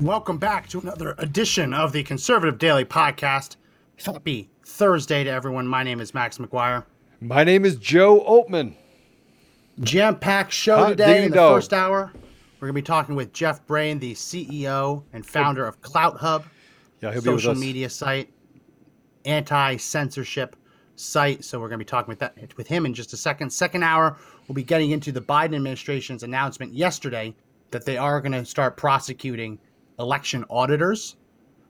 Welcome back to another edition of the Conservative Daily Podcast. Happy Thursday to everyone. My name is Max McGuire. My name is Joe Oltmann. Jam packed show Hot today in the dog. first hour. We're going to be talking with Jeff Brain, the CEO and founder of Clout Hub, Yeah, he'll social media site, anti censorship site. So we're going to be talking with that with him in just a second. Second hour, we'll be getting into the Biden administration's announcement yesterday that they are going to start prosecuting election auditors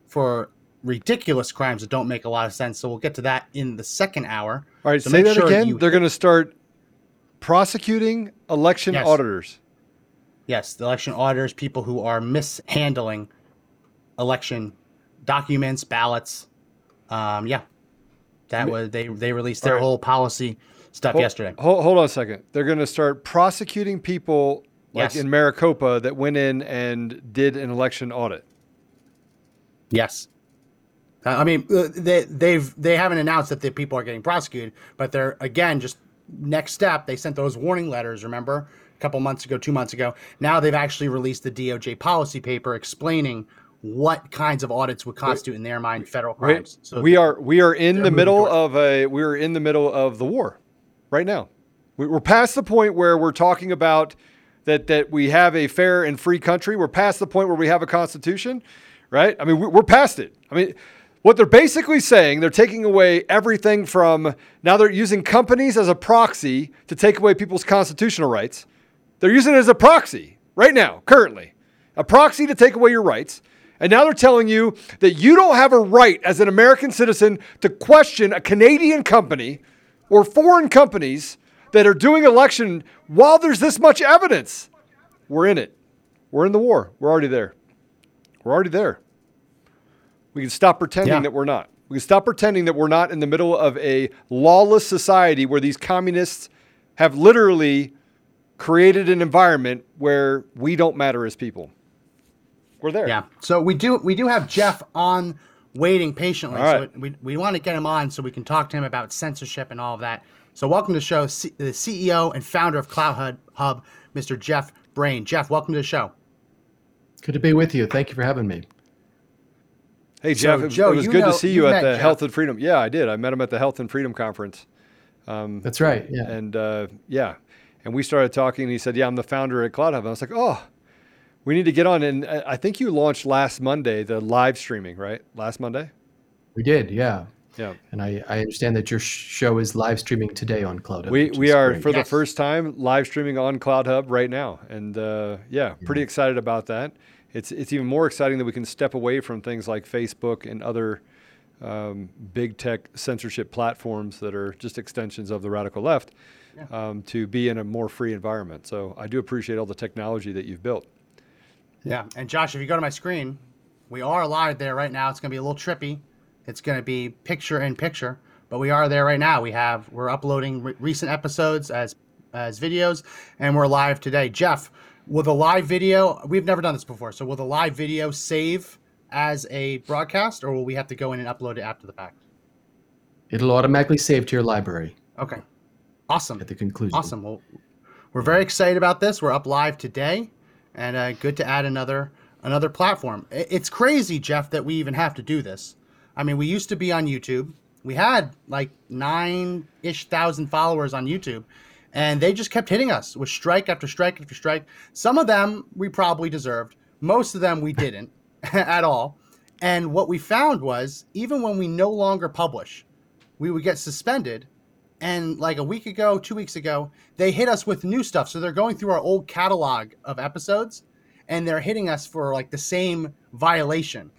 for ridiculous crimes that don't make a lot of sense. So we'll get to that in the second hour. All right, So say that sure again. They're going to start prosecuting election Yes. auditors. Yes, the election auditors, people who are mishandling election documents, ballots. Um, yeah, that was they they released their Alright. whole policy stuff Hold- yesterday. Hold, hold on a second. They're going to start prosecuting people like Yes. in Maricopa that went in and did an election audit. Yes, Uh, I mean uh, they they've they haven't announced that the people are getting prosecuted, but they're again just next step. They sent those warning letters. Remember a couple months ago, two months ago. Now they've actually released the DOJ policy paper explaining what kinds of audits would constitute in their mind federal Wait, crimes. So we are we are in the middle towards- of a we are in the middle of the war right now. We- We're past the point where we're talking about that that we have a fair and free country. We're past the point where we have a constitution, right? I mean, we- we're past it. I mean, what they're basically saying, they're taking away everything from now. They're using companies as a proxy to take away people's constitutional rights. They're using it as a proxy right now, currently, a proxy to take away your rights. And now they're telling you that you don't have a right as an American citizen to question a Canadian company or foreign companies that are doing election while there's this much evidence. We're in it. We're in the war. We're already there. We're already there. We can stop pretending Yeah. that we're not. We can stop pretending that we're not in the middle of a lawless society where these communists have literally created an environment where we don't matter as people. We're there. Yeah. So we do we do have Jeff on waiting patiently. All right. So we, we want to get him on so we can talk to him about censorship and all of that. So welcome to the show, C- the CEO and founder of CloutHub, Hub, Mr. Jeff Brain. Jeff, welcome to the show. Good to be with you. Thank you for having me. Hey So, Jeff, it, Joe, it was good know- to see you you at the Jeff. Health and Freedom. Yeah, I did. I met him at the Health and Freedom conference, That's right. Yeah. and uh, yeah, and we started talking. And he said, "Yeah, I'm the founder at CloutHub." And I was like, "Oh, we need to get on." And uh, I think you launched last Monday the live streaming, right? Last Monday. we did. Yeah. Yeah, And I, I understand that your show is live streaming today on Cloud. Hub, we we are great. for the first time live streaming on CloutHub right now, and uh, yeah, pretty excited about that. It's it's even more exciting that we can step away from things like Facebook and other um, big tech censorship platforms that are just extensions of the radical left um, to be in a more free environment. So I do appreciate all the technology that you've built. Yeah. And Josh, if you go to my screen, we are live there right now. It's going to be a little trippy. It's going to be picture in picture, but we are there right now. We have we're uploading re- recent episodes as as videos, and we're live today. Jeff, will the live video? We've never done this before, so will the live video save as a broadcast, or will we have to go in and upload it after the fact? It'll automatically save to your library Okay, awesome. at the conclusion. Awesome. Well, we're very excited about this. We're up live today, and uh, good to add another another platform. It's crazy, Jeff, that we even have to do this. I mean, we used to be on YouTube. We had like nine ish thousand followers on YouTube, and they just kept hitting us with strike after strike after strike. Some of them we probably deserved. Most of them we didn't at all. And what we found was even when we no longer publish, we would get suspended and like a week ago, two weeks ago, they hit us with new stuff. So they're going through our old catalog of episodes and they're hitting us for like the same violation.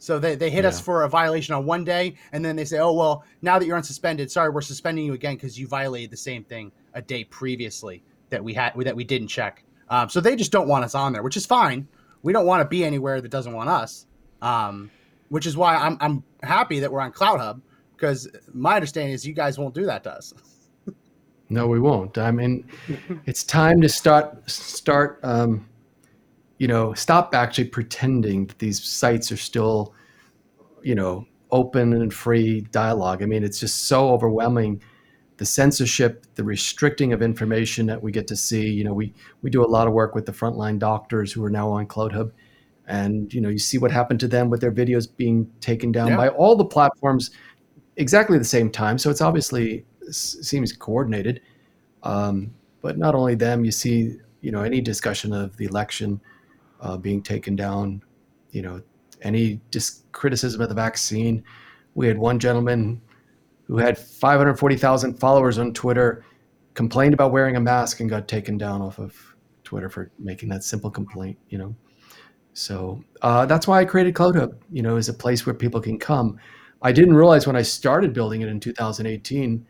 So they, they hit us for a violation on one day and then they say, oh, well, now that you're unsuspended, sorry, we're suspending you again because you violated the same thing a day previously. that we had that we didn't check. Um, so they just don't want us on there, which is fine. We don't want to be anywhere that doesn't want us. Um, which is why I'm I'm happy that we're on CloutHub because my understanding is you guys won't do that to us. No, we won't. I mean, it's time to start start. Um, you know, stop actually pretending that these sites are still, you know, open and free dialogue. I mean, it's just so overwhelming. The censorship, the restricting of information that we get to see. You know, we we do a lot of work with the frontline doctors who are now on CloutHub, and you know, you see what happened to them with their videos being taken down Yeah. by all the platforms exactly the same time. So it's obviously seems coordinated. Um, but not only them, you see, you know, any discussion of the election uh, being taken down, you know, any dis- criticism of the vaccine. We had one gentleman who had 540,000 followers on Twitter complained about wearing a mask and got taken down off of Twitter for making that simple complaint, you know. So uh, that's why I created CloutHub, you know, is a place where people can come. I didn't realize when I started building it in 2018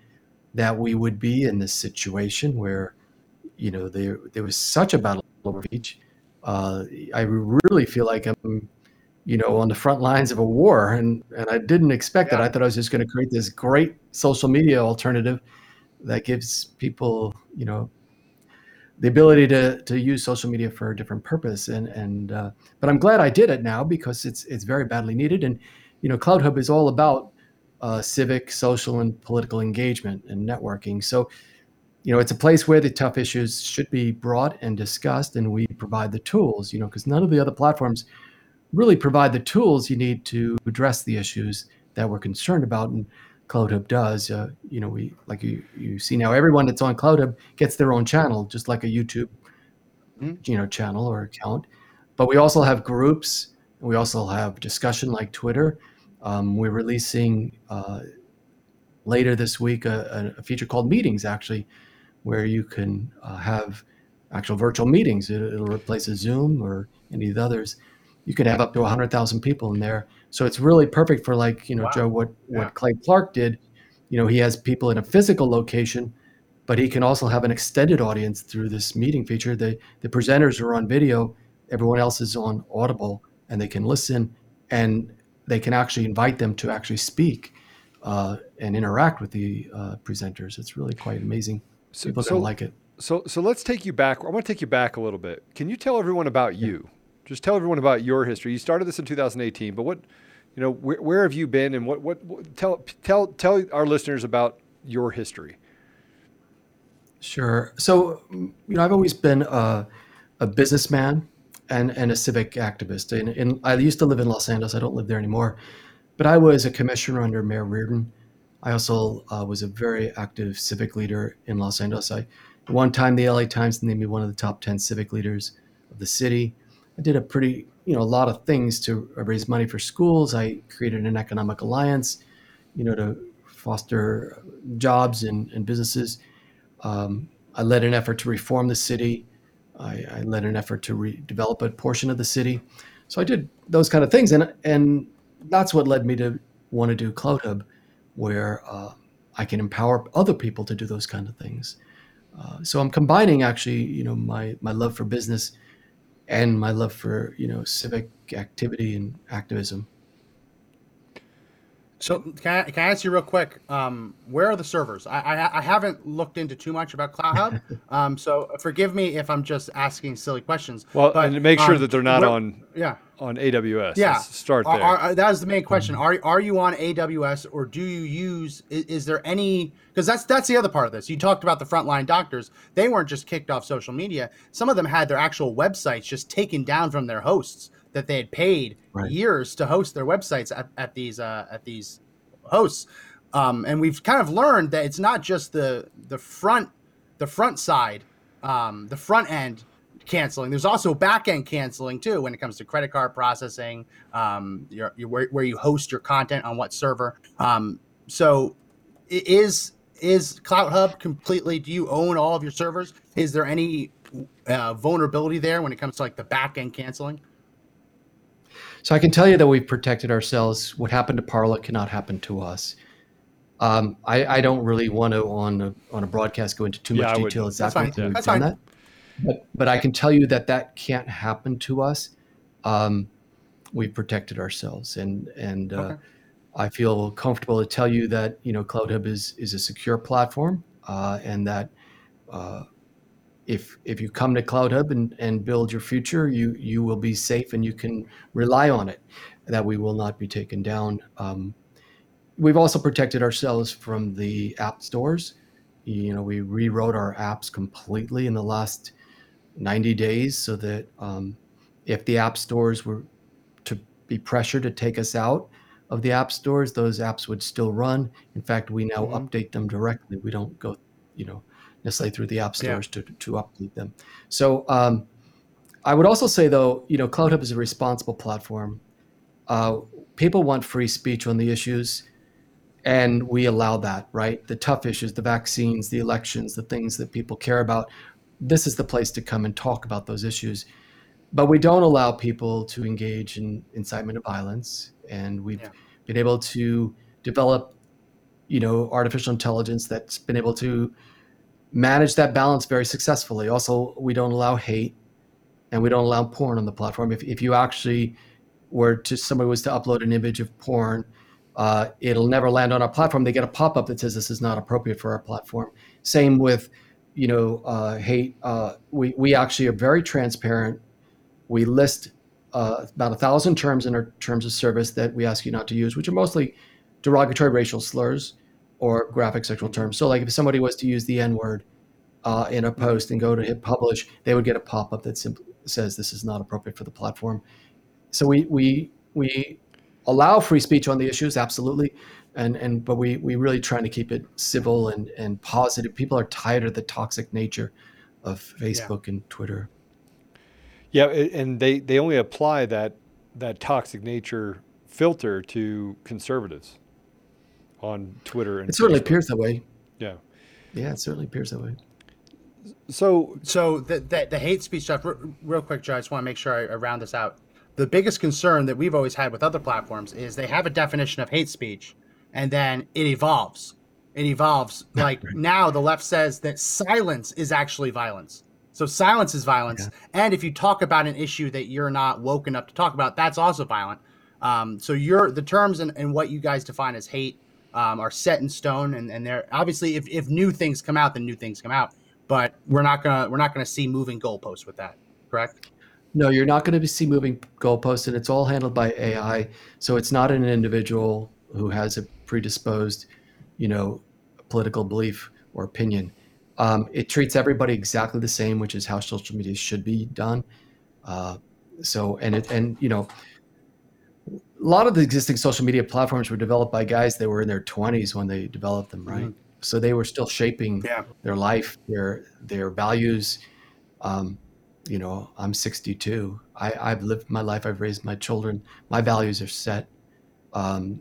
that we would be in this situation where, you know, there there was such a battle over speech. Uh, I really feel like I'm, you know, on the front lines of a war, and and I didn't expect that. I thought I was just going to create this great social media alternative that gives people, you know, the ability to to use social media for a different purpose. And and uh, but I'm glad I did it now because it's it's very badly needed. And you know, CloutHub is all about uh, civic, social, and political engagement and networking. So, you know, it's a place where the tough issues should be brought and discussed, and we provide the tools. You know, because none of the other platforms really provide the tools you need to address the issues that we're concerned about. And CloutHub does. Uh, you know, we like you you see now everyone that's on CloutHub gets their own channel, just like a YouTube, Mhm. you know, channel or account. But we also have groups. We also have discussion like Twitter. Um, we're releasing uh, later this week a, a feature called Meetings, actually, where you can uh, have actual virtual meetings. It, it'll replace a Zoom or any of the others. You could have up to 100,000 people in there. So it's really perfect for like, you know, Wow. Joe, what, Yeah. what Clay Clark did. You know, he has people in a physical location, but he can also have an extended audience through this meeting feature. The, the presenters are on video, everyone else is on Audible, and they can listen and they can actually invite them to actually speak uh, and interact with the uh, presenters. It's really quite amazing. So, People so, don't like it. so, so let's take you back. I want to take you back a little bit. Can you tell everyone about you? Just tell everyone about your history. You started this in 2018, but what, you know, where, where have you been, and what, what, what tell, tell, tell our listeners about your history. Sure. So, you know, I've always been a, a businessman and, and a civic activist. And, and I used to live in Los Angeles. I don't live there anymore. But I was a commissioner under Mayor Riordan. I also uh, was a very active civic leader in Los Angeles. I, at one time, the LA Times named me one of the top 10 civic leaders of the city. I did a pretty, you know, a lot of things to raise money for schools. I created an economic alliance, you know, to foster jobs and, and businesses. Um, I led an effort to reform the city. I, I led an effort to redevelop a portion of the city. So I did those kind of things, and and that's what led me to want to do CloutHub, where uh, I can empower other people to do those kind of things. Uh, so I'm combining actually, you know, my my love for business and my love for you know civic activity and activism. So can I, can I ask you real quick? Um, where are the servers? I, I I haven't looked into too much about CloutHub. um, so forgive me if I'm just asking silly questions. Well, but, and make sure um, that they're not on Yeah, on AWS. yeah. Let's start there. are- are- that was the main question. Are are you on AWS or do you use? Is, is there any? Because that's that's the other part of this. You talked about the frontline doctors. They weren't just kicked off social media. Some of them had their actual websites just taken down from their hosts that they had paid Right. years to host their websites at, at these uh, at these hosts. Um, and we've kind of learned that it's not just the the front the front side, um, the front end canceling. There's also back end canceling too when it comes to credit card processing, um, your, your where, where you host your content on what server. Um, so is is CloutHub completely? Do you own all of your servers? Is there any uh, vulnerability there when it comes to like the back end canceling? So I can tell you that we've protected ourselves. What happened to Parler cannot happen to us. Um, I, I don't really want to on a, on a broadcast go into too Yeah, much I would- detail That's exactly fine. how we've That's fine. that. But but I can tell you that that can't happen to us. Um, we've protected ourselves, and and uh, I feel comfortable to tell you that you know CloutHub is is a secure platform, uh, and that uh, if if you come to CloutHub and, and build your future, you you will be safe and you can rely on it. That we will not be taken down. Um, we've also protected ourselves from the app stores. You know, we rewrote our apps completely in the last 90 days so that um, if the app stores were to be pressured to take us out of the app stores, those apps would still run. In fact, we now Mhm. update them directly. We don't go, you know, necessarily through the app Yeah. stores to, to update them. So um, I would also say, though, you know, CloutHub is a responsible platform. Uh, people want free speech on the issues and we allow that right the tough issues the vaccines the elections the things that people care about this is the place to come and talk about those issues but we don't allow people to engage in incitement of violence and we've Yeah. been able to develop you know artificial intelligence that's been able to manage that balance very successfully also we don't allow hate and we don't allow porn on the platform if, if you actually were to somebody was to upload an image of porn uh, it'll never land on our platform. They get a pop-up that says this is not appropriate for our platform. Same with, you know, uh, hate. Uh, we we actually are very transparent. We list uh, about a thousand terms in our terms of service that we ask you not to use, which are mostly derogatory racial slurs or graphic sexual terms. So, like if somebody was to use the N-word uh, in a post and go to hit publish, they would get a pop-up that simply says this is not appropriate for the platform. So we we we allow free speech on the issues, absolutely, and and but we we really trying to keep it civil and and positive. People are tired of the toxic nature of Facebook and Twitter. Yeah, and they they only apply that that toxic nature filter to conservatives on Twitter and It certainly Facebook. appears that way. Yeah. Yeah, it certainly appears that way. So So the, the the hate speech stuff, real quick, Joe. I just want to make sure I, I round this out. The biggest concern that we've always had with other platforms is they have a definition of hate speech, and then it evolves. It evolves. Like now, the left says that silence is actually violence. So silence is violence, and if you talk about an issue that you're not woke enough to talk about, that's also violent. Um, so you're the terms and, and what you guys define as hate um, are set in stone, and, and they're obviously if, if new things come out, then new things come out but we're not gonna we're not gonna see moving goalposts with that. Correct? No, you're not going to see moving goalposts, and it's all handled by AI. So it's not an individual who has a predisposed, you know, political belief or opinion. Um, it treats everybody exactly the same, which is how social media should be done. Uh, so, and it, and you know, a lot of the existing social media platforms were developed by guys that were in their 20s when they developed them, right? So they were still shaping Yeah. their life, their their values. Um, you know, I'm 62. I, I've lived my life. I've raised my children. My values are set. Um,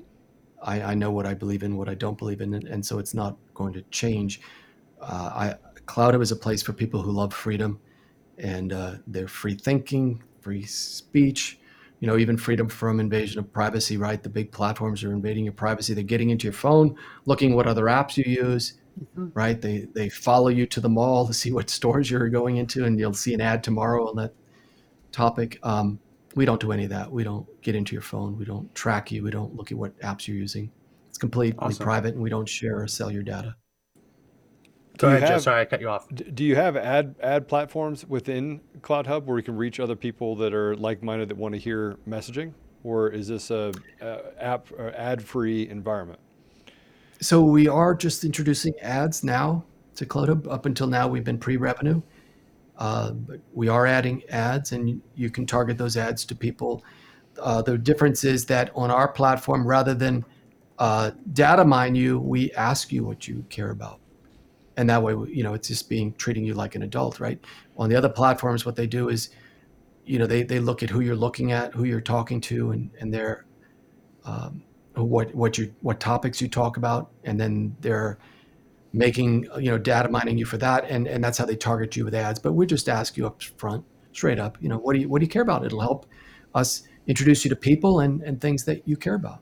I, I know what I believe in, what I don't believe in, and, and so it's not going to change. Uh, I CloutHub is a place for people who love freedom, and uh, they're free thinking, free speech. You know, even freedom from invasion of privacy. Right, the big platforms are invading your privacy. They're getting into your phone, looking what other apps you use right? They they follow you to the mall to see what stores you're going into, and you'll see an ad tomorrow on that topic. Um, we don't do any of that. We don't get into your phone. We don't track you. We don't look at what apps you're using. It's completely Awesome. private, and we don't share or sell your data. Go you ahead, Joe. have- Sorry, I cut you off. Do you have ad ad platforms within CloutHub where you can reach other people that are like minded that want to hear messaging, or is this a, a app ad free environment? So we are just introducing ads now to CloutHub. Up until now, we've been pre-revenue. Uh, but we are adding ads, and you can target those ads to people. Uh, the difference is that on our platform, rather than uh, data mine you, we ask you what you care about, and that way, you know, it's just being treating you like an adult, right? On the other platforms, what they do is, you know, they they look at who you're looking at, who you're talking to, and and they're um, what what you what topics you talk about, and then they're making you know data mining you for that, and and that's how they target you with ads. But we just ask you up front, straight up, you know, what do you what do you care about? It'll help us introduce you to people and and things that you care about.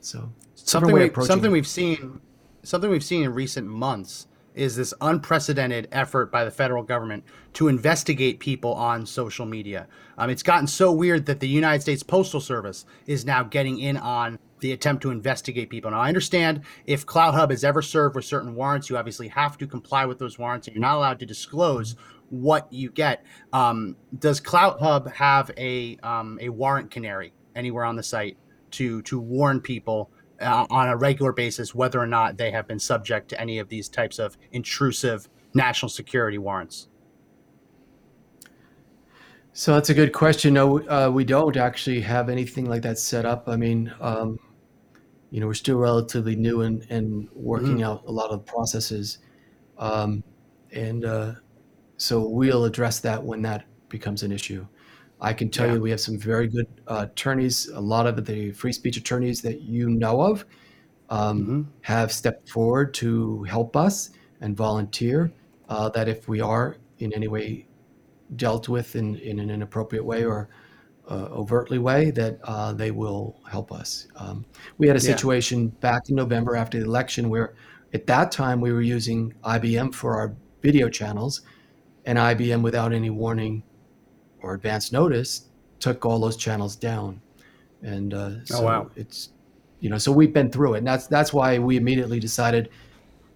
So Something we, something it. we've seen something we've seen in recent months is this unprecedented effort by the federal government to investigate people on social media. Um, it's gotten so weird that the United States Postal Service is now getting in on the attempt to investigate people. Now, I understand if CloutHub has ever served with certain warrants, you obviously have to comply with those warrants, and you're not allowed to disclose what you get. Um, does CloutHub have a um, a warrant canary anywhere on the site to to warn people uh, on a regular basis whether or not they have been subject to any of these types of intrusive national security warrants? So that's a good question. No, uh, we don't actually have anything like that set up. I mean, um, you know, we're still relatively new and, and working mm-hmm. out a lot of processes. Um, and uh, so we'll address that when that becomes an issue. I can tell yeah. you we have some very good uh, attorneys. A lot of the free speech attorneys that you know of um, mm-hmm. have stepped forward to help us and volunteer. Uh, that if we are in any way dealt with in, in an inappropriate way or uh, overtly way, that uh, they will help us. Um, we had a situation yeah. back in November after the election where, at that time, we were using IBM for our video channels, and IBM, without any warning, or advance notice took all those channels down. And uh, oh, so oh, wow. it's, you know, so we've been through it. And that's, that's why we immediately decided,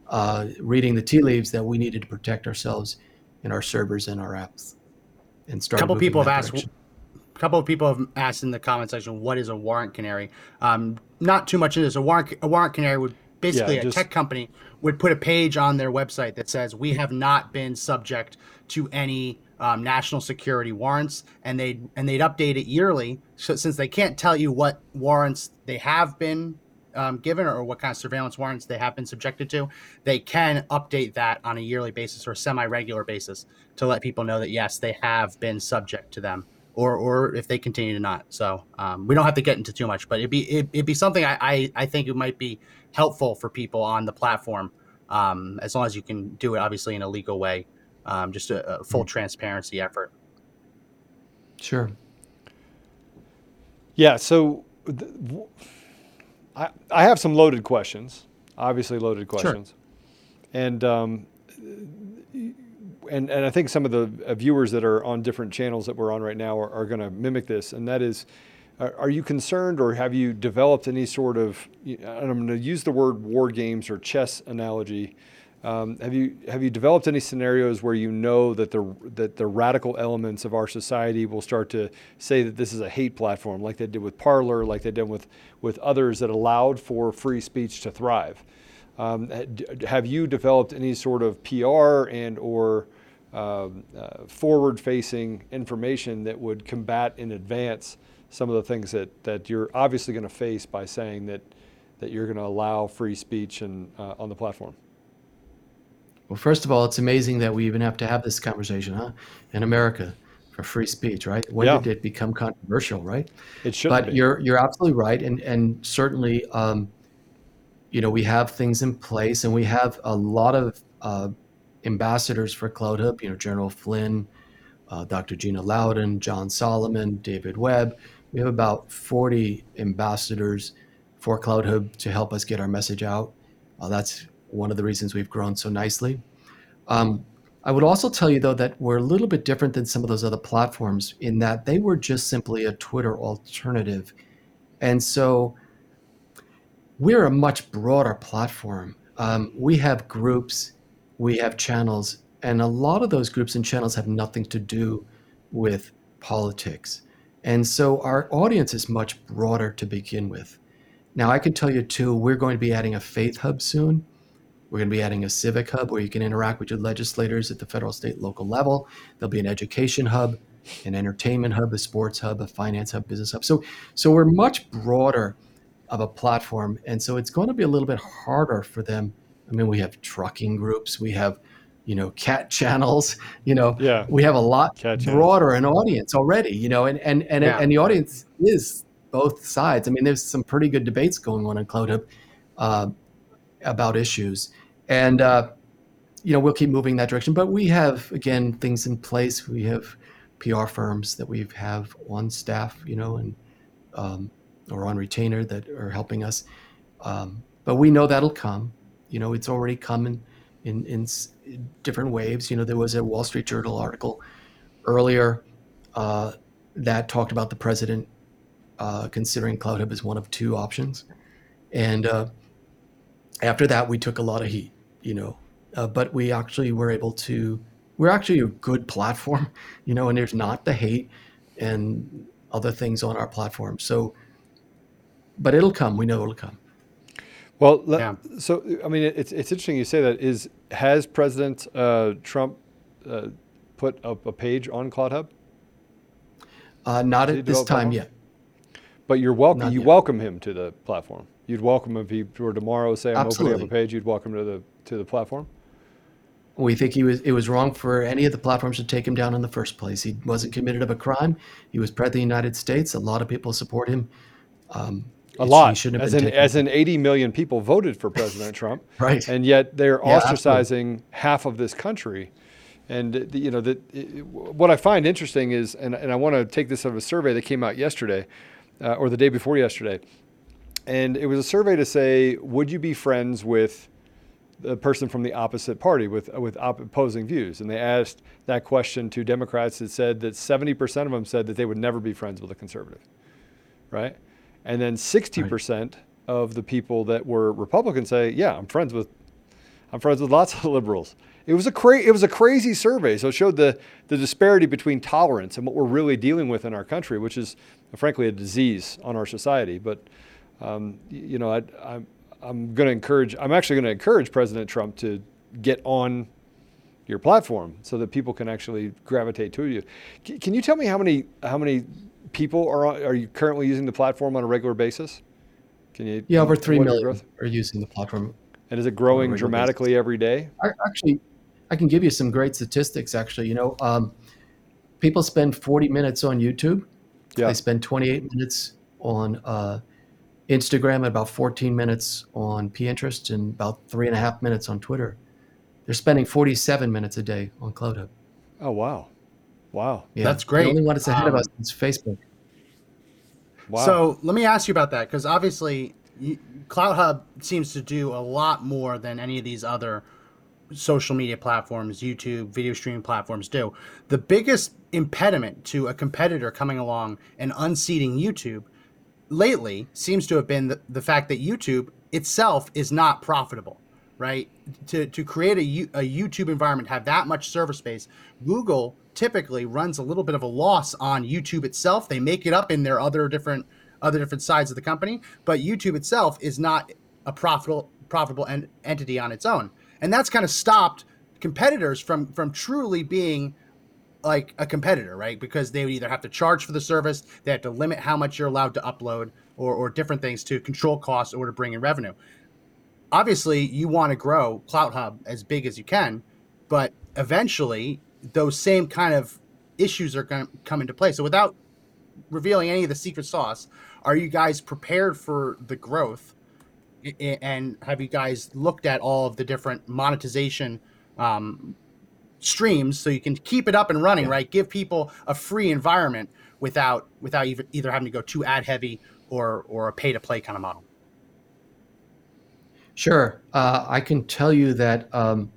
uh, reading the tea leaves, that we needed to protect ourselves and our servers and our apps. And start. A couple people have asked. A couple of people have asked in the comment section, "What is a warrant canary?" Um, not too much in this. A warrant a warrant canary would basically yeah, just, a tech company would put a page on their website that says we have not been subject to any um, national security warrants, and they and they'd update it yearly. So since they can't tell you what warrants they have been um, given or what kind of surveillance warrants they have been subjected to, they can update that on a yearly basis or semi-regular basis to let people know that yes, they have been subject to them, or or if they continue to not. So um, we don't have to get into too much, but it'd be it, would be something I, I, I think it might be helpful for people on the platform um, as long as you can do it obviously in a legal way um, just a, a full mm. transparency effort. Sure. Yeah. So I, I have some loaded questions, obviously loaded questions. Sure. And, um, and, and I think some of the uh, viewers that are on different channels that we're on right now are, are going to mimic this. And that is, are, are you concerned or have you developed any sort of, and I'm going to use the word war games or chess analogy, um, have you have you developed any scenarios where you know that the that the radical elements of our society will start to say that this is a hate platform, like they did with Parler, like they did with with others that allowed for free speech to thrive? Um, have you developed any sort of PR and or um, uh, forward-facing information that would combat in advance some of the things that that you're obviously going to face by saying that that you're going to allow free speech and uh, on the platform? Well, first of all, it's amazing that we even have to have this conversation, huh? In America for free speech, right? When yeah. did it become controversial, right? It should. But be. you're you're absolutely right, and and certainly, um, you know, we have things in place, and we have a lot of uh, ambassadors for CloutHub. You know, General Flynn, uh, Dr. Gina Loudon, John Solomon, David Webb. We have about 40 ambassadors for CloutHub to help us get our message out. Uh, that's one of the reasons we've grown so nicely. Um, I would also tell you, though, that we're a little bit different than some of those other platforms in that they were just simply a Twitter alternative. And so we're a much broader platform. Um, we have groups, we have channels, and a lot of those groups and channels have nothing to do with politics. And so our audience is much broader to begin with. Now, I can tell you, too, we're going to be adding a faith hub soon. We're going to be adding a civic hub where you can interact with your legislators at the federal, state, local level. There'll be an education hub, an entertainment hub, a sports hub, a finance hub, business hub. So, so we're much broader of a platform, and so it's going to be a little bit harder for them. I mean, we have trucking groups, we have, you know, cat channels. You know, yeah. we have a lot cat broader an audience already. You know, and and and yeah. and the audience is both sides. I mean, there's some pretty good debates going on in CloutHub uh, about issues and uh, you know we'll keep moving that direction. But we have again things in place. We have PR firms that we have on staff, you know, and um, or on retainer that are helping us. Um, but we know that'll come, You know, it's already coming in, in different waves. You know, there was a Wall Street Journal article earlier uh, that talked about the president uh, considering CloutHub as one of two options. And uh, after that, we took a lot of heat, you know, uh, but we actually were able to, we're actually a good platform, you know, and there's not the hate and other things on our platform. So, but it'll come. We know it'll come. Well, let, yeah. so I mean, it's it's interesting you say that. Is has President uh, Trump uh, put up a page on CloutHub? Uh, not at this time yet. But you're welcome. Not you yet. welcome him to the platform. You'd welcome him if he were tomorrow say I'm Absolutely. opening up a page. You'd welcome him to the to the platform. We think he was it was wrong for any of the platforms to take him down in the first place. He wasn't committed of a crime. He was president of the United States. A lot of people support him. Um, a lot. As in, as in 80 million people voted for President Trump. right. And yet they're yeah, ostracizing absolutely. half of this country. And you know, the, what I find interesting is, and, and I want to take this out of a survey that came out yesterday uh, or the day before yesterday. And it was a survey to say, would you be friends with the person from the opposite party with, with opposing views? And they asked that question to Democrats that said that 70% of them said that they would never be friends with a conservative, right? And then 60% right. of the people that were Republicans say, yeah, I'm friends with, I'm friends with lots of liberals. It was a cra- it was a crazy survey. So it showed the the disparity between tolerance and what we're really dealing with in our country, which is frankly a disease on our society. But um, you know, I, I'm I'm going to encourage. I'm actually going to encourage President Trump to get on your platform so that people can actually gravitate to you. C- can you tell me how many how many people are are you currently using the platform on a regular basis? Can you? Yeah, over three million are using the platform. And is it growing dramatically basis. every day? I, actually, I can give you some great statistics. Actually, you know, um, people spend 40 minutes on YouTube. Yeah. They spend 28 minutes on uh, Instagram, at about 14 minutes on Pinterest, and about three and a half minutes on Twitter. They're spending 47 minutes a day on CloutHub. Oh wow, wow, yeah. that's great. The only one that's ahead um, of us is Facebook. Wow. So let me ask you about that because obviously, CloutHub seems to do a lot more than any of these other social media platforms, YouTube, video streaming platforms do. The biggest impediment to a competitor coming along and unseating YouTube lately seems to have been the, the fact that YouTube itself is not profitable, right? To, to create a, a YouTube environment, have that much server space, Google typically runs a little bit of a loss on YouTube itself. They make it up in their other different other different sides of the company, but YouTube itself is not a profitable profitable en- entity on its own and that's kind of stopped competitors from from truly being like a competitor, right? Because they would either have to charge for the service, they have to limit how much you're allowed to upload, or, or different things to control costs or to bring in revenue. Obviously, you want to grow CloutHub as big as you can, but eventually those same kind of issues are going to come into play. So, without revealing any of the secret sauce, are you guys prepared for the growth and have you guys looked at all of the different monetization um, streams so you can keep it up and running yeah. right give people a free environment without without either, having to go too ad heavy or or a pay to play kind of model sure uh, i can tell you that um,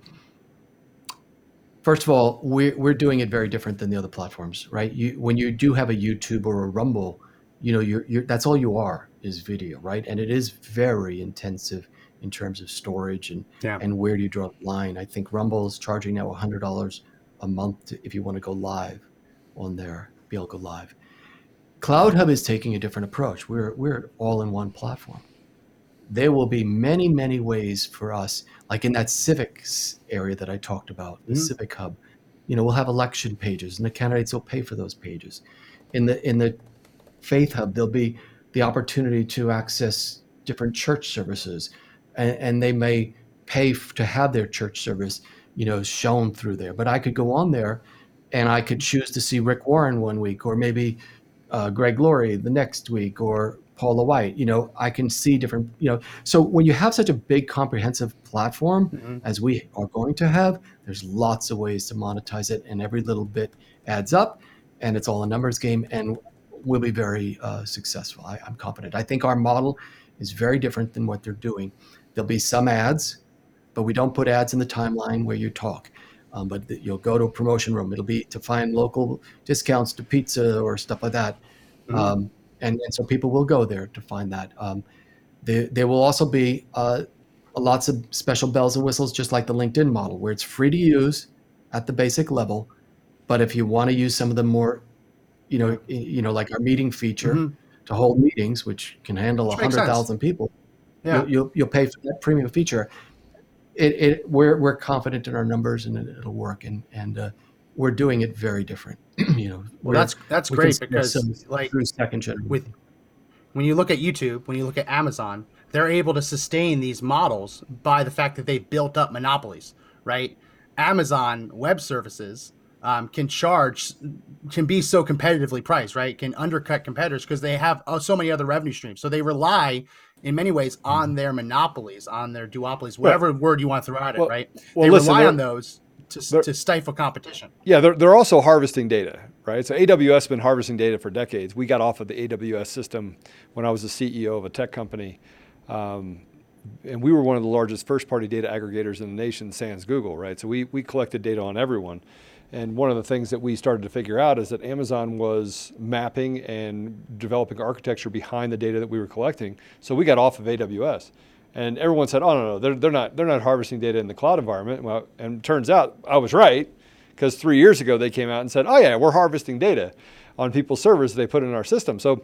first of all we're, we're doing it very different than the other platforms right you when you do have a youtube or a rumble you know you're, you're that's all you are is video, right? And it is very intensive in terms of storage and yeah. and where do you draw the line. I think Rumble is charging now hundred dollars a month to, if you want to go live on there, be able to go live. CloutHub is taking a different approach. We're we're all in one platform. There will be many many ways for us, like in that civics area that I talked about, the mm-hmm. civic hub. You know, we'll have election pages, and the candidates will pay for those pages. In the in the faith hub, there'll be the opportunity to access different church services, and, and they may pay f- to have their church service, you know, shown through there. But I could go on there, and I could choose to see Rick Warren one week, or maybe uh, Greg Laurie the next week, or Paula White. You know, I can see different. You know, so when you have such a big, comprehensive platform mm-hmm. as we are going to have, there's lots of ways to monetize it, and every little bit adds up, and it's all a numbers game. And will be very uh, successful. I, am confident. I think our model is very different than what they're doing. There'll be some ads, but we don't put ads in the timeline where you talk. Um, but th- you'll go to a promotion room. It'll be to find local discounts to pizza or stuff like that. Mhm. Um, and, and so people will go there to find that. Um, there, there will also be uh, lots of special bells and whistles, just like the LinkedIn model, where it's free to use at the basic level. But if you want to use some of the more, you know, you know, like our meeting feature Mhm. to hold meetings, which can handle hundred thousand people, Yeah. you'll, you'll you'll pay for that premium feature. It, it we're we're confident in our numbers and it, it'll work, and and uh, we're doing it very different. you know, Well, that's that's we great because ourselves like second generation. with when you look at YouTube, when you look at Amazon, they're able to sustain these models by the fact that they've built up monopolies, right? Amazon Web Services um, can charge, can be so competitively priced, right? Can undercut competitors because they have oh, so many other revenue streams. So they rely, in many ways, Mm-hmm. on their monopolies, on their duopolies, whatever word you want to throw at it, Well- right? well, they listen, rely on those to, to stifle competition. Yeah, they're, they're also harvesting data, right? So AWS has been harvesting data for decades. We got off of the AWS system when I was the CEO of a tech company. Um, and we were one of the largest first party data aggregators in the nation, sans Google, right? So we, we collected data on everyone. And one of the things that we started to figure out is that Amazon was mapping and developing architecture behind the data that we were collecting. So we got off of AWS. And everyone said, "Oh no, no, they're, they're not they're not harvesting data in the cloud environment." Well, and it turns out I was right because three years ago they came out and said, "Oh yeah, we're harvesting data on people's servers they put in our system." So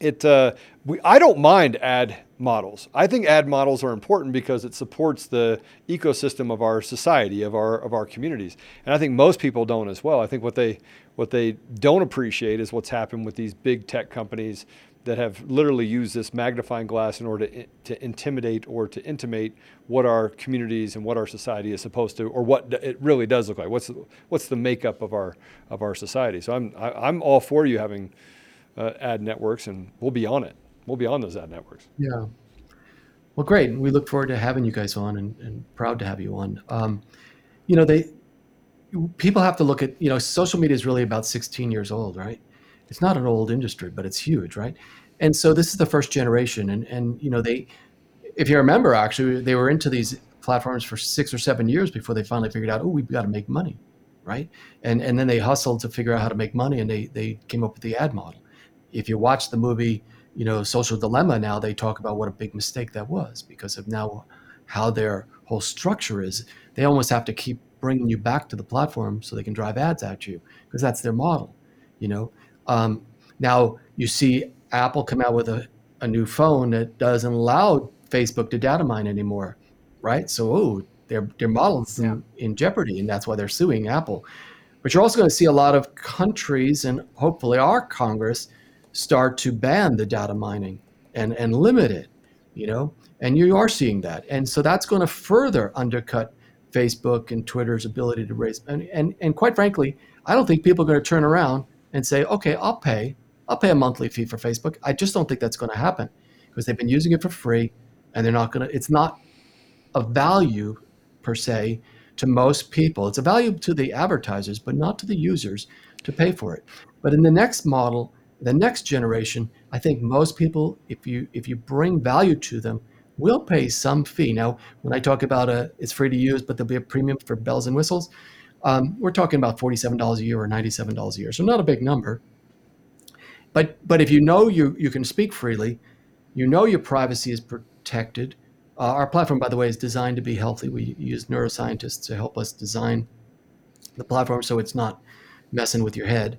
it uh, we, I don't mind ad models. I think ad models are important because it supports the ecosystem of our society, of our of our communities, and I think most people don't as well. I think what they what they don't appreciate is what's happened with these big tech companies that have literally used this magnifying glass in order to, to intimidate or to intimate what our communities and what our society is supposed to, or what it really does look like. What's what's the makeup of our of our society? So I'm I, I'm all for you having uh, ad networks, and we'll be on it. We'll be on those ad networks. Yeah. Well, great. We look forward to having you guys on and, and proud to have you on. Um, you know, they people have to look at, you know, social media is really about 16 years old, right? It's not an old industry, but it's huge, right? And so this is the first generation. And, and you know, they, if you remember, actually, they were into these platforms for six or seven years before they finally figured out, oh, we've got to make money, right? And, and then they hustled to figure out how to make money and they, they came up with the ad model. If you watch the movie, you know, Social Dilemma now, they talk about what a big mistake that was because of now how their whole structure is. They almost have to keep bringing you back to the platform so they can drive ads at you because that's their model, you know. Um, now you see Apple come out with a, a new phone that doesn't allow Facebook to data mine anymore, right? So oh, their their models Yeah. in, in jeopardy, and that's why they're suing Apple. But you're also going to see a lot of countries and hopefully our Congress start to ban the data mining and, and limit it, you know, and you are seeing that. And so that's going to further undercut Facebook and Twitter's ability to raise. And, and, and quite frankly, I don't think people are going to turn around and say, okay, I'll pay. I'll pay a monthly fee for Facebook. I just don't think that's going to happen because they've been using it for free and they're not going to, it's not a value per se to most people. It's a value to the advertisers, but not to the users to pay for it. But in the next model, the next generation, I think most people, if you if you bring value to them, will pay some fee. Now, when I talk about a, it's free to use, but there'll be a premium for bells and whistles. Um, we're talking about forty-seven dollars a year or ninety-seven dollars a year, so not a big number. But but if you know you you can speak freely, you know your privacy is protected. Uh, our platform, by the way, is designed to be healthy. We use neuroscientists to help us design the platform so it's not messing with your head.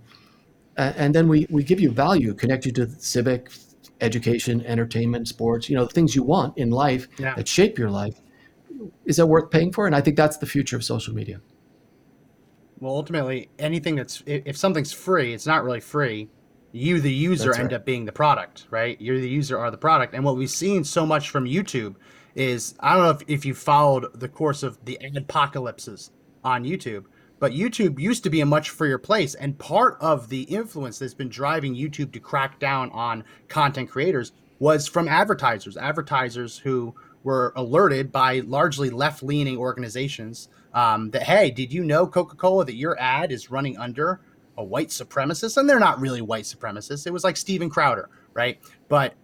And then we, we give you value, connect you to civic, education, entertainment, sports, you know, the things you want in life Yeah. that shape your life. Is that worth paying for? And I think that's the future of social media. Well, ultimately, anything that's if, something's free, it's not really free. You, the user, That's end up being the product, right? You're the user, are the product. And what we've seen so much from YouTube is I don't know if, if you followed the course of the adpocalypses on YouTube, but YouTube used to be a much freer place. And part of the influence that's been driving YouTube to crack down on content creators was from advertisers, advertisers who were alerted by largely left leaning organizations um, that, hey, did you know Coca Cola that your ad is running under a white supremacist? And they're not really white supremacists. It was like Steven Crowder, right? But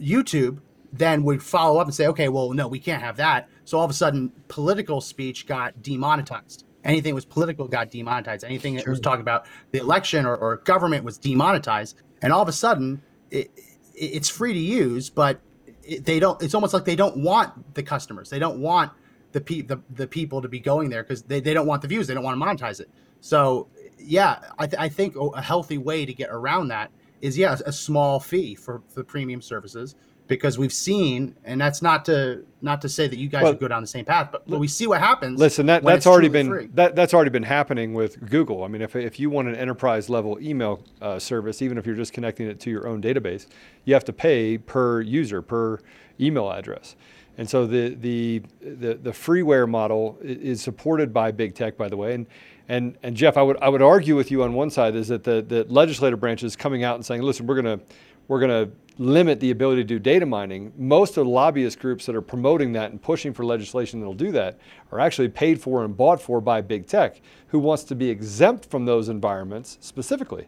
YouTube then would follow up and say, okay, well, no, we can't have that. So all of a sudden, political speech got demonetized. Anything that was political got demonetized. Anything that was talking about the election or, or government was demonetized. And all of a sudden, it, it, it's free to use, but it, they don't. It's almost like they don't want the customers. They don't want the pe- the, the people to be going there because they, they don't want the views. They don't want to monetize it. So yeah, I, th- I think a healthy way to get around that is yeah a small fee for, for the premium services because we've seen and that's not to not to say that you guys Well, would go down the same path but, but we see what happens Listen, that, that's already been free. that, that's already been happening with Google. I mean, if, if you want an enterprise level email uh, service, even if you're just connecting it to your own database, you have to pay per user per email address. And so the the the, the freeware model is supported by big tech, by the way. And and and Jeff, I would I would argue with you on one side is that the the legislative branch is coming out and saying, listen, we're gonna we're gonna limit the ability to do data mining. Most of the lobbyist groups that are promoting that and pushing for legislation that'll do that are actually paid for and bought for by big tech, who wants to be exempt from those environments specifically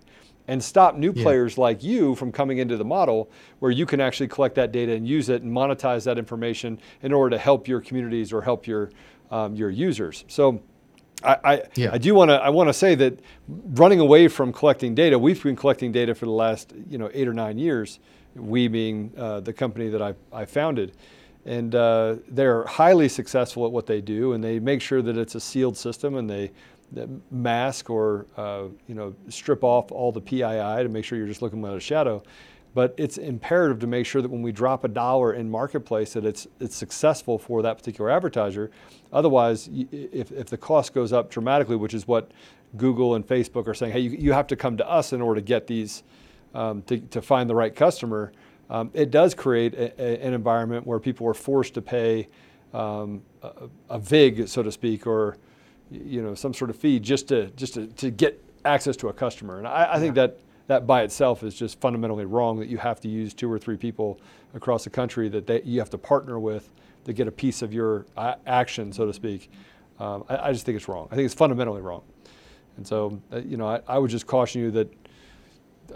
and stop new Yeah. players like you from coming into the model where you can actually collect that data and use it and monetize that information in order to help your communities or help your um, your users. So I, I, Yeah. I do want to I want to say that running away from collecting data, we've been collecting data for the last you know eight or nine years. We being uh, the company that I, I founded, and uh, they're highly successful at what they do, and they make sure that it's a sealed system, and they that mask or uh, you know strip off all the PII to make sure you're just looking at a shadow. But it's imperative to make sure that when we drop a dollar in marketplace, that it's it's successful for that particular advertiser. Otherwise, if, if the cost goes up dramatically, which is what Google and Facebook are saying, hey, you, you have to come to us in order to get these um, to, to find the right customer. Um, it does create a, a- an environment where people are forced to pay um, a, a vig, so to speak, or you know some sort of fee just to just to, to get access to a customer. And I, I think that that by itself is just fundamentally wrong. That you have to use two or three people across the country that they, you have to partner with to get a piece of your action, so to speak. Um, I, I just think it's wrong. I think it's fundamentally wrong. And so, uh, you know, I, I would just caution you that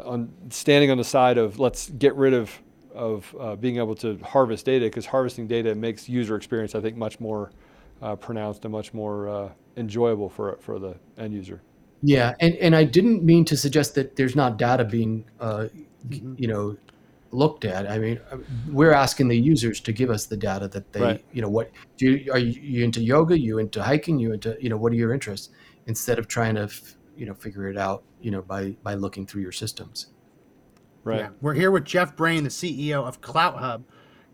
on standing on the side of let's get rid of of uh, being able to harvest data because harvesting data makes user experience I think much more uh, pronounced and much more uh, enjoyable for for the end user. Yeah, and, and I didn't mean to suggest that there's not data being, uh, you know, looked at. I mean, uh, we're asking the users to give us the data that they, Right. you know, what do you, are you, you into yoga? You into hiking? You into, you know, what are your interests? Instead of trying to, f- you know, figure it out, you know, by by looking through your systems. Right. Yeah. We're here with Jeff Brain, the CEO of CloutHub.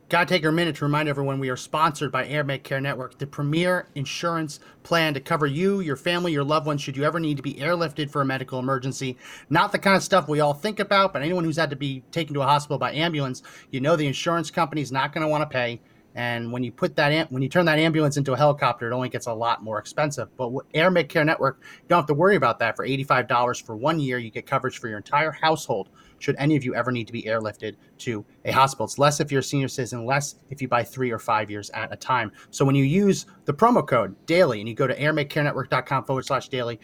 Gotta take a minute to remind everyone we are sponsored by AirMedCare Network, the premier insurance plan to cover you, your family, your loved ones should you ever need to be airlifted for a medical emergency. Not the kind of stuff we all think about, but anyone who's had to be taken to a hospital by ambulance, you know the insurance company's not going to want to pay. And when you put that, when you turn that ambulance into a helicopter, it only gets a lot more expensive. But with Air Network, you don't have to worry about that. For eighty-five dollars for one year, you get coverage for your entire household. Should any of you ever need to be airlifted to a hospital, it's less if you're a senior citizen, less if you buy three or five years at a time. So when you use the promo code daily and you go to airmedcarenetwork.com forward slash daily,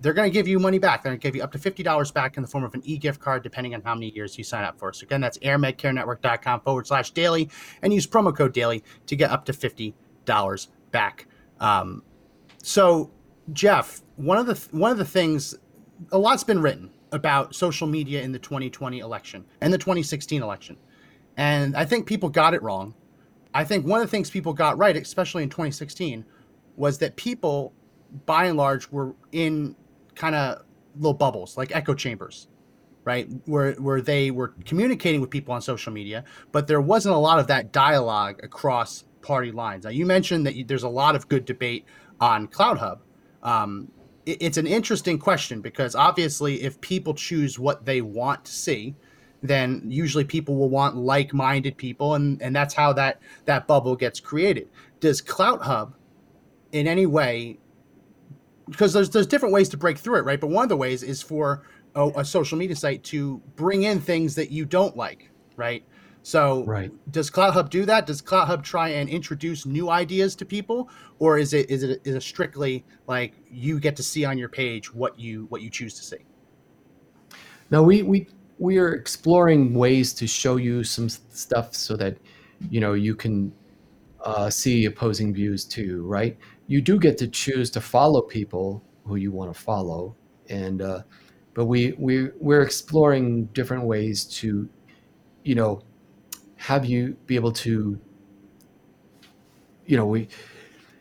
they're going to give you money back. They're going to give you up to $50 back in the form of an e-gift card, depending on how many years you sign up for. So again, that's airmedcarenetwork.com forward slash daily and use promo code daily to get up to $50 back. Um, so Jeff, one of the, one of the things, a lot's been written about social media in the 2020 election and the 2016 election. And I think people got it wrong. I think one of the things people got right, especially in 2016, was that people, by and large, were in kind of little bubbles, like echo chambers, right? Where where they were communicating with people on social media, but there wasn't a lot of that dialogue across party lines. Now, you mentioned that you, there's a lot of good debate on CloutHub. Um, it's an interesting question because obviously, if people choose what they want to see, then usually people will want like-minded people, and and that's how that that bubble gets created. Does CloutHub, in any way, because there's there's different ways to break through it, right? But one of the ways is for a, a social media site to bring in things that you don't like, right? So Right. does CloutHub do that? Does CloutHub try and introduce new ideas to people, or is it is it is it strictly like you get to see on your page what you what you choose to see? No, we we we are exploring ways to show you some stuff so that you know you can uh, see opposing views too, right? You do get to choose to follow people who you want to follow, and uh, but we we we're exploring different ways to, you know, have you be able to, you know, we.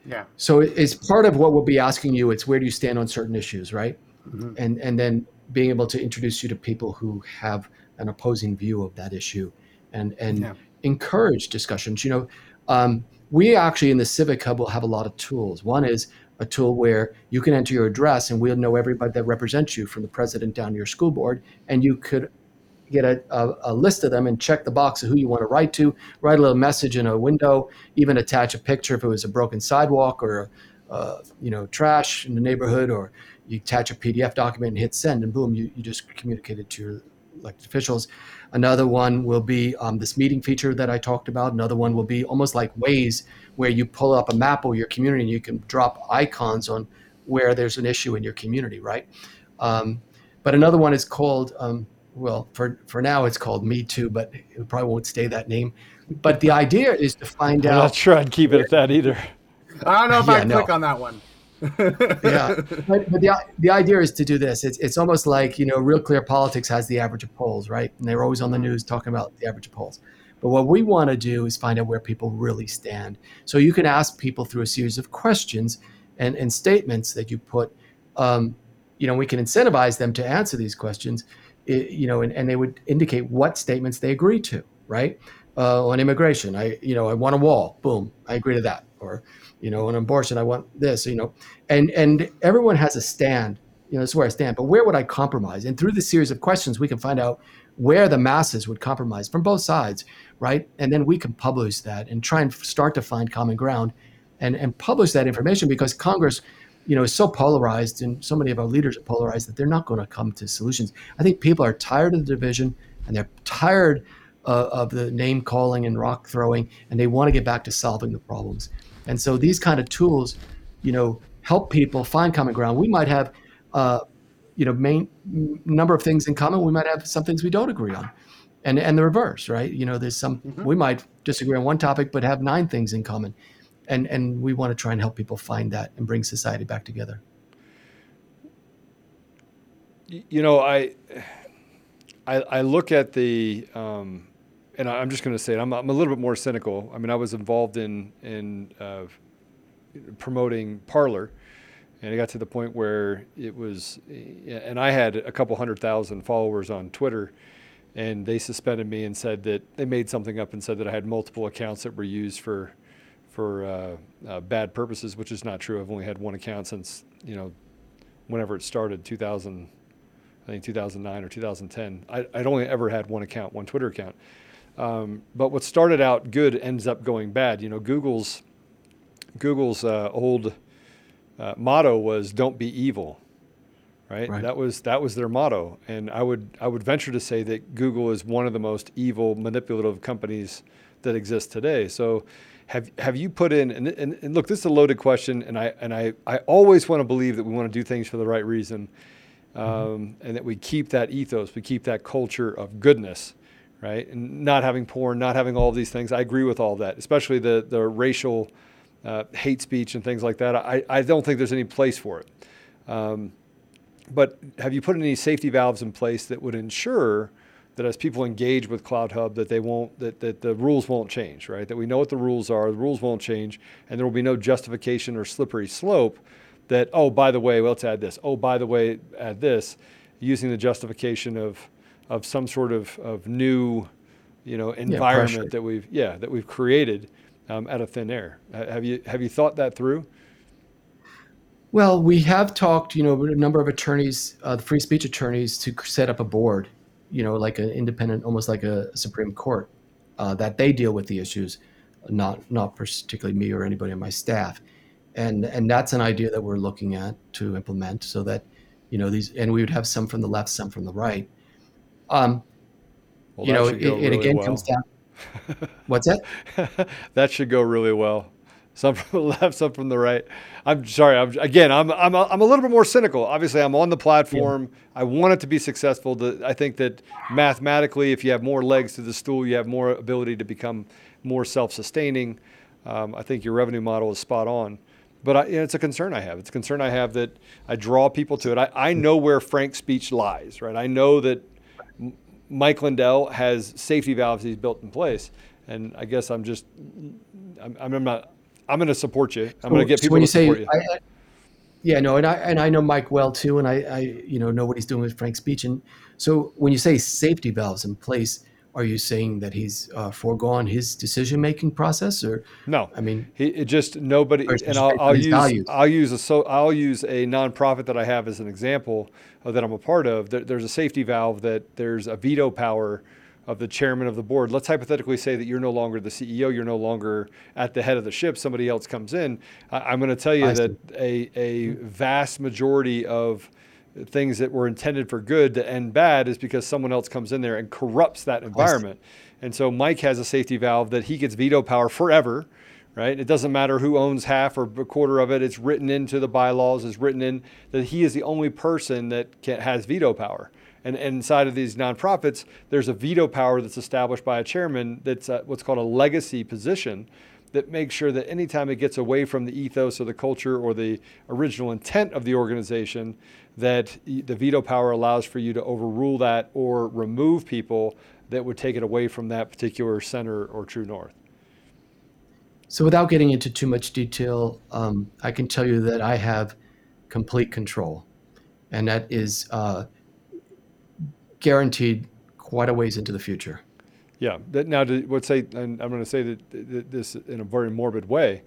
Yeah. So it's part of what we'll be asking you. It's where do you stand on certain issues, right? Mhm. And and then being able to introduce you to people who have an opposing view of that issue, and and Yeah. encourage discussions. You know, um, we actually in the Civic Hub will have a lot of tools. One is a tool where you can enter your address and we'll know everybody that represents you from the president down to your school board, and you could get a, a, a list of them and check the box of who you want to write to, write a little message in a window, even attach a picture if it was a broken sidewalk or uh, you know trash in the neighborhood, or you attach a PDF document and hit send, and boom, you, you just communicated to your elected officials. Another one will be um, this meeting feature that I talked about. Another one will be almost like Waze, where you pull up a map of your community and you can drop icons on where there's an issue in your community, right? Um, but another one is called, um, well, for, for now it's called Me Too, but it probably won't stay that name. But the idea is to find I'm out. not sure I'd keep it at that either. I don't know if I Yeah, can no. click on that one. yeah, but, but the, the idea is to do this. It's, it's almost like, you know, Real Clear Politics has the average of polls, right? And they're always on the news talking about the average of polls. But what we want to do is find out where people really stand. So you can ask people through a series of questions and, and statements that you put. Um, you know, we can incentivize them to answer these questions, i- you know, and, and they would indicate what statements they agree to, right? Uh, on immigration, I, you know, I want a wall. Boom, I agree to that. Or, you know, on abortion, I want this. You know, and and everyone has a stand. You know, this is where I stand. But where would I compromise? And through the series of questions, we can find out where the masses would compromise from both sides, right? And then we can publish that and try and start to find common ground, and and publish that information because Congress, you know, is so polarized and so many of our leaders are polarized that they're not going to come to solutions. I think people are tired of the division and they're tired uh, of the name calling and rock throwing, and they want to get back to solving the problems. And so these kind of tools, you know, help people find common ground. We might have, uh, you know, main number of things in common. We might have some things we don't agree on, and and the reverse, right? You know, there's some we might disagree on one topic, but have nine things in common, and and we want to try and help people find that and bring society back together. You know, I, I, I look at the, um, and I- I'm just going to say it. I'm, I'm a little bit more cynical. I mean, I was involved in in uh, promoting Parler, and it got to the point where it was, and I had a couple hundred thousand followers on Twitter, and they suspended me and said that they made something up and said that I had multiple accounts that were used for for uh, uh, bad purposes, which is not true. I've only had one account since you know whenever it started, 2000. I think 2009 or 2010. I, I'd only ever had one account, one Twitter account. Um, but what started out good ends up going bad. You know, Google's Google's uh, old uh, motto was "Don't be evil," right? Right. That was that was their motto, and I would I would venture to say that Google is one of the most evil, manipulative companies that exist today. So. Have, have you put in and, and, and look this is a loaded question and I and I, I always want to believe that we want to do things for the right reason um, and that we keep that ethos, we keep that culture of goodness, right? And not having porn, not having all of these things. I agree with all that, especially the the racial uh, hate speech and things like that. I, I don't think there's any place for it. Um, but have you put any safety valves in place that would ensure that as people engage with CloutHub, that they won't, that, that the rules won't change, right? That we know what the rules are, the rules won't change, and there will be no justification or slippery slope that, oh, by the way, well, let's add this. Oh, by the way, add this, using the justification of, of some sort of, of new, you know, environment pressure. that we've, yeah, that we've created um, out of thin air. Have you, have you thought that through? Well, we have talked, you know, with a number of attorneys, uh, the free speech attorneys, to set up a board, you know, like an independent, almost like a Supreme Court, uh, that they deal with the issues, not not particularly me or anybody on my staff, and and that's an idea that we're looking at to implement, so that, you know, these, and we would have some from the left, some from the right. Um, Well, you know, it, go it again well. comes down. What's that? that should go really well. Some from the left, some from the right. I'm sorry. I'm again. I'm I'm a, I'm a little bit more cynical. Obviously, I'm on the platform. I want it to be successful. The, I think that mathematically, if you have more legs to the stool, you have more ability to become more self-sustaining. um, I think your revenue model is spot on. But I, you know, it's a concern I have. It's a concern I have that I draw people to it. I, I know where FrankSpeech lies, right? I know that Mike Lindell has safety valves he's built in place, and I guess I'm just I'm, I'm not I'm going to support you. I'm going to get people when you to say, support you. I, I, yeah, no, and I and I know Mike well too, and I, I you know know what he's doing with FrankSpeech, and so when you say safety valves in place, are you saying that he's uh, foregone his decision making process, or no? I mean, he it just nobody. And I'll, I'll use values. I'll use a so I'll use a nonprofit that I have as an example of that I'm a part of. There, there's a safety valve that there's a veto power of the chairman of the board. Let's hypothetically say that you're no longer the CEO, you're no longer at the head of the ship. Somebody else comes in. I, I'm going to tell you I that a a vast majority of things that were intended for good to end bad is because someone else comes in there and corrupts that environment. And so Mike has a safety valve that he gets veto power forever, right? It doesn't matter who owns half or a quarter of it. It's written into the bylaws. It's written in that he is the only person that can, has veto power. And, inside of these nonprofits, there's a veto power that's established by a chairman that's a, what's called a legacy position that makes sure that anytime it gets away from the ethos or the culture or the original intent of the organization, that the veto power allows for you to overrule that or remove people that would take it away from that particular center or true north. so without getting into too much detail, um, I can tell you that I have complete control, and that is uh, guaranteed quite a ways into the future. Yeah. That, now, to, let's say, and I'm going to say that, this in a very morbid way,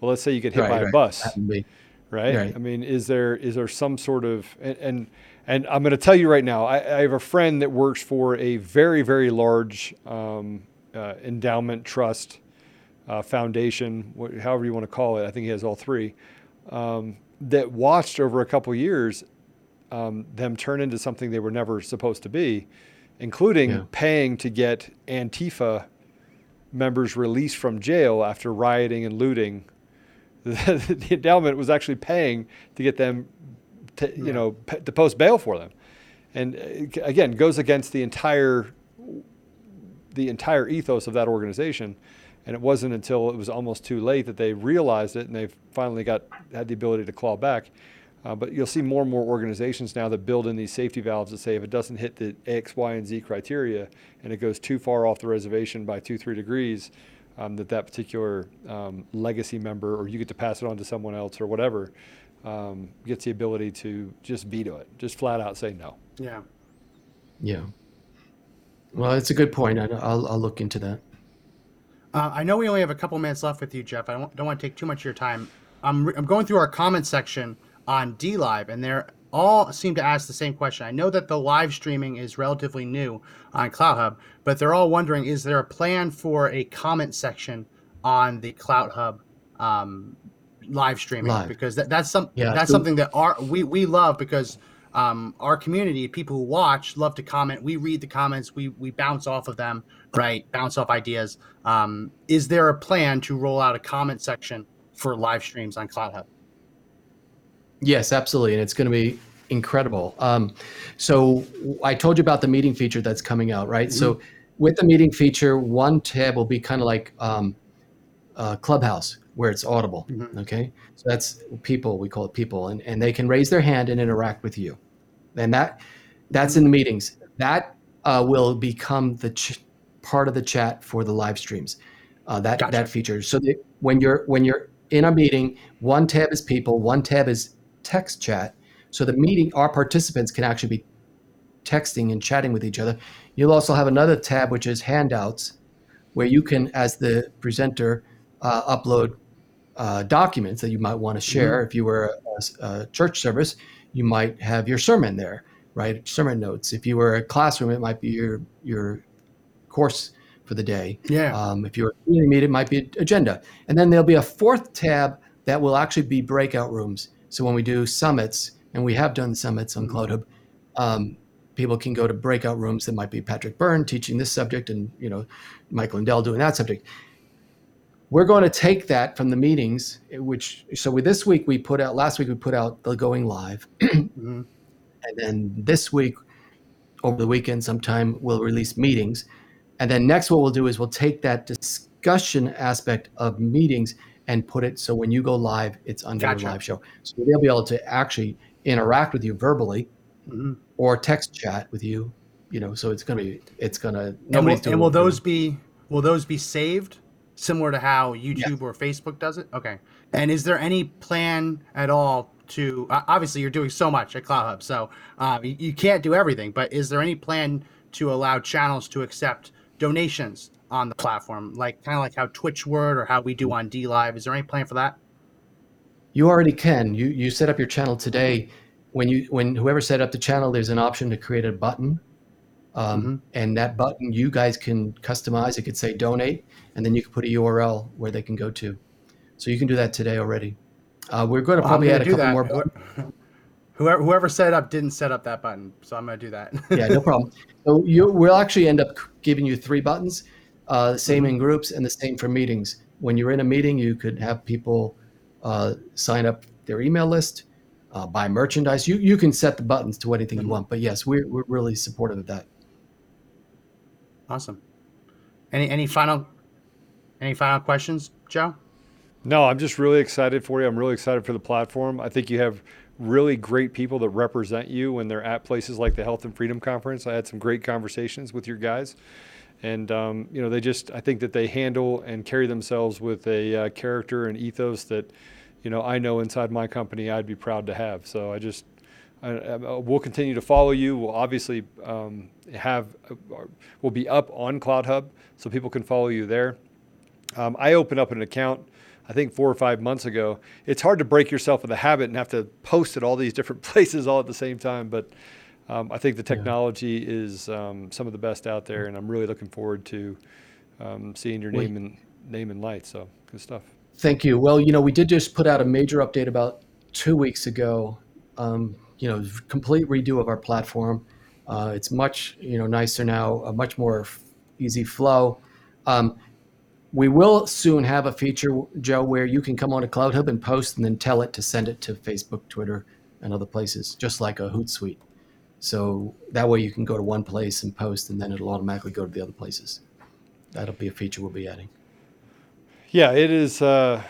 but let's say you get hit Right, by a bus. That would be- right? Right. I mean, is there is there some sort of and and, and I'm going to tell you right now, I, I have a friend that works for a very very large um, uh, endowment trust uh, foundation, wh- however you want to call it. I think he has all three. Um, that watched over a couple years um, them turn into something they were never supposed to be, including Yeah. paying to get Antifa members released from jail after rioting and looting the, the endowment was actually paying to get them, to, you know, p- to post bail for them, and uh, again goes against the entire the entire ethos of that organization. And it wasn't until it was almost too late that they realized it, and they finally got had the ability to claw back. Uh, but you'll see more and more organizations now that build in these safety valves that say if it doesn't hit the X, Y, and Z criteria, and it goes too far off the reservation by two, three degrees, um, that that particular um, legacy member, or you get to pass it on to someone else, or whatever, um, gets the ability to just veto it, just flat out say no. Yeah. Yeah. Well, it's a good point. I, I'll, I'll look into that. Uh, I know we only have a couple minutes left with you, Jeff. I don't, don't want to take too much of your time. I'm, re- I'm going through our comment section on DLive, and they're all seem to ask the same question. I know that the live streaming is relatively new on CloutHub, but they're all wondering: Is there a plan for a comment section on the CloutHub um, live streaming? Live. Because that, that's some Yeah, that's so- something that our we we love because um, our community, people who watch, love to comment. We read the comments, we we bounce off of them, right? Bounce off ideas. Um, is there a plan to roll out a comment section for live streams on CloutHub? Yes, absolutely, and it's going to be incredible. Um, so I told you about the meeting feature that's coming out, right? So with the meeting feature, one tab will be kind of like um, uh, Clubhouse, where it's audible. Okay, so that's people. We call it people, and and they can raise their hand and interact with you, and that that's in the meetings. That uh, will become the ch- part of the chat for the live streams. Uh, that Gotcha. that feature. So that when you're when you're in a meeting, one tab is people, one tab is text chat. So the meeting, our participants can actually be texting and chatting with each other. You'll also have another tab which is handouts, where you can, as the presenter, uh, upload uh, documents that you might want to share. If you were a, a church service, you might have your sermon there, right? Sermon notes. If you were a classroom, it might be your your course for the day. Yeah. Um, if you're a community meeting, it might be agenda. And then there'll be a fourth tab that will actually be breakout rooms. So when we do summits, and we have done summits on CloutHub, um, people can go to breakout rooms that might be Patrick Byrne teaching this subject and you know Mike Lindell doing that subject. We're going to take that from the meetings, which so with this week we put out last week we put out the going live, Mhm. and then this week over the weekend sometime we'll release meetings, and then next what we'll do is we'll take that discussion aspect of meetings and put it so when you go live, it's under Gotcha. live show. So they'll be able to actually interact with you verbally Mhm. or text chat with you. You know, so it's gonna be it's gonna And will, doing and will those be will those be saved similar to how YouTube or Facebook does it? Okay. And is there any plan at all to uh, obviously you're doing so much at CloutHub, so uh, you, you can't do everything. But is there any plan to allow channels to accept donations on the platform, like kind of like how Twitch would or how we do on DLive? Is there any plan for that? You already can. You you set up your channel today. When you when whoever set up the channel, there's an option to create a button, um, Mm-hmm. and that button you guys can customize. It could say donate, and then you can put a URL where they can go to. So you can do that today already. Uh, we're going to probably I'm add a couple more. buttons. Whoever whoever set it up didn't set up that button, so I'm gonna do that. yeah, no problem. So you we'll actually end up giving you three buttons, uh, the same in groups and the same for meetings. When you're in a meeting, you could have people uh, sign up their email list, uh, buy merchandise. You you can set the buttons to anything you want. But yes, we're we're really supportive of that. Awesome. Any any final any final questions, Joe? No, I'm just really excited for you. I'm really excited for the platform. I think you have really great people that represent you when they're at places like the Health and Freedom Conference. I had some great conversations with your guys, and um, you know they just I think that they handle and carry themselves with a uh, character and ethos that you know I know inside my company I'd be proud to have. So I just I, I, we'll continue to follow you. We'll obviously um, have uh, we'll be up on CloutHub so people can follow you there. Um, I opened up an account, I think four or five months ago. It's hard to break yourself of the habit and have to post at all these different places all at the same time. But um, I think the technology is um, some of the best out there, and I'm really looking forward to um, seeing your name and name and light. So good stuff. Thank you. Well, you know, we did just put out a major update about two weeks ago. Um, you know, complete redo of our platform. Uh, it's much you know nicer now, a much more f- easy flow. Um, we will soon have a feature, Joe, where you can come on to CloutHub and post, and then tell it to send it to Facebook, Twitter, and other places, just like a Hootsuite. So that way you can go to one place and post, and then it'll automatically go to the other places. That'll be a feature we'll be adding. Yeah, it is. Uh,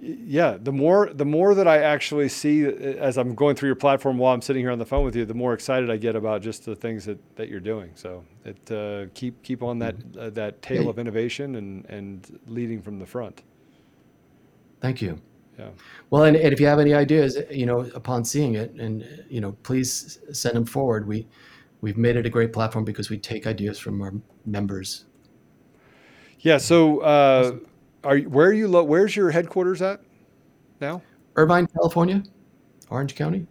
yeah, the more the more that I actually see uh, as I'm going through your platform while I'm sitting here on the phone with you, the more excited I get about just the things that, that you're doing. So it uh, keep keep on that uh, that tail of innovation and and leading from the front. Thank you. Yeah. Well, and, and if you have any ideas, you know, upon seeing it, and you know, please send them forward. We we've made it a great platform because we take ideas from our members. Yeah. So uh, are you, where are you? Lo- where's your headquarters at now? Irvine, California, Orange County.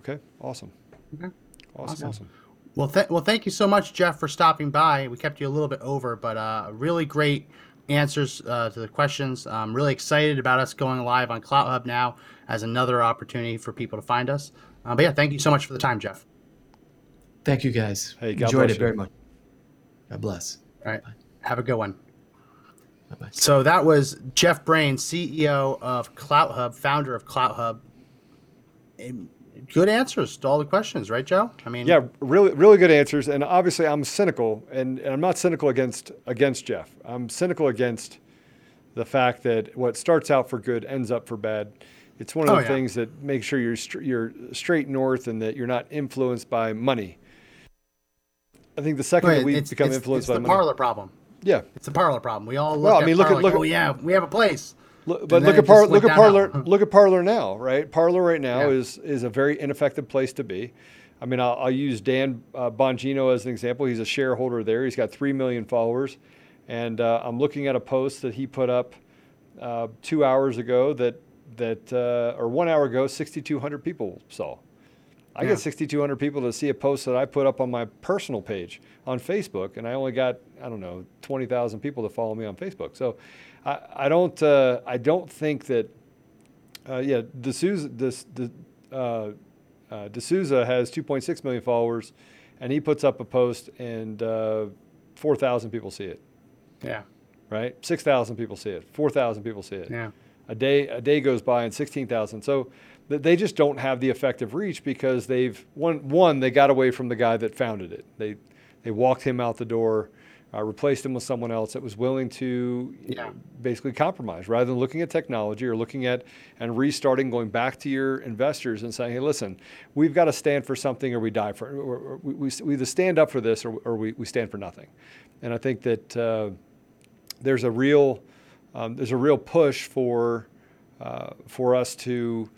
Okay. Awesome. Okay. Awesome. Awesome. Awesome. Well, th- well, thank you so much, Jeff, for stopping by. We kept you a little bit over, but uh, really great answers uh, to the questions. I'm really excited about us going live on CloutHub now as another opportunity for people to find us. Uh, but yeah, thank you so much for the time, Jeff. Thank you, guys. Hey, God Enjoyed it you. very much. God bless. All right, have a good one. Bye bye. So that was Jeff Brain, CEO of CloutHub, founder of CloutHub. And Good answers to all the questions, right, Joe? I mean, Yeah, really, really good answers. And obviously, I'm cynical, and, and I'm not cynical against against Jeff. I'm cynical against the fact that what starts out for good ends up for bad. It's one of Oh, the yeah. things that makes sure you're str- you're straight north and that you're not influenced by money. I think the second Wait, that we it's, become it's, influenced it's by the money, Parler problem. yeah. It's the Parler problem. We all look Well, I at mean, look at- look like, at- oh yeah, we have a place. Look, but look at par- look at Parler downhill. look at Parler now, right? Parler right now Yeah. is is a very ineffective place to be. I mean, I'll, I'll use Dan uh, Bongino as an example. He's a shareholder there. He's got three million followers, and uh, I'm looking at a post that he put up uh, two hours ago that that uh, or one hour ago, 6,200 people saw. I Yeah. get 6,200 people to see a post that I put up on my personal page on Facebook, and I only got I don't know 20,000 people to follow me on Facebook. So I, I don't uh, I don't think that uh, yeah D'Souza uh, uh, D'Souza has 2.6 million followers, and he puts up a post and uh, 4,000 people see it. Yeah, Right, 6,000 people see it, 4,000 people see it yeah, a day a day goes by and 16,000. So they just don't have the effective reach because they've one one they got away from the guy that founded it. They they walked him out the door. Uh, replaced them with someone else that was willing to Yeah. know, basically compromise rather than looking at technology or looking at and restarting, going back to your investors and saying, hey, listen, we've got to stand for something or we die for it. Or, or we, we we either stand up for this or, or we, we stand for nothing. And I think that uh, there's a real um, there's a real push for uh, for us to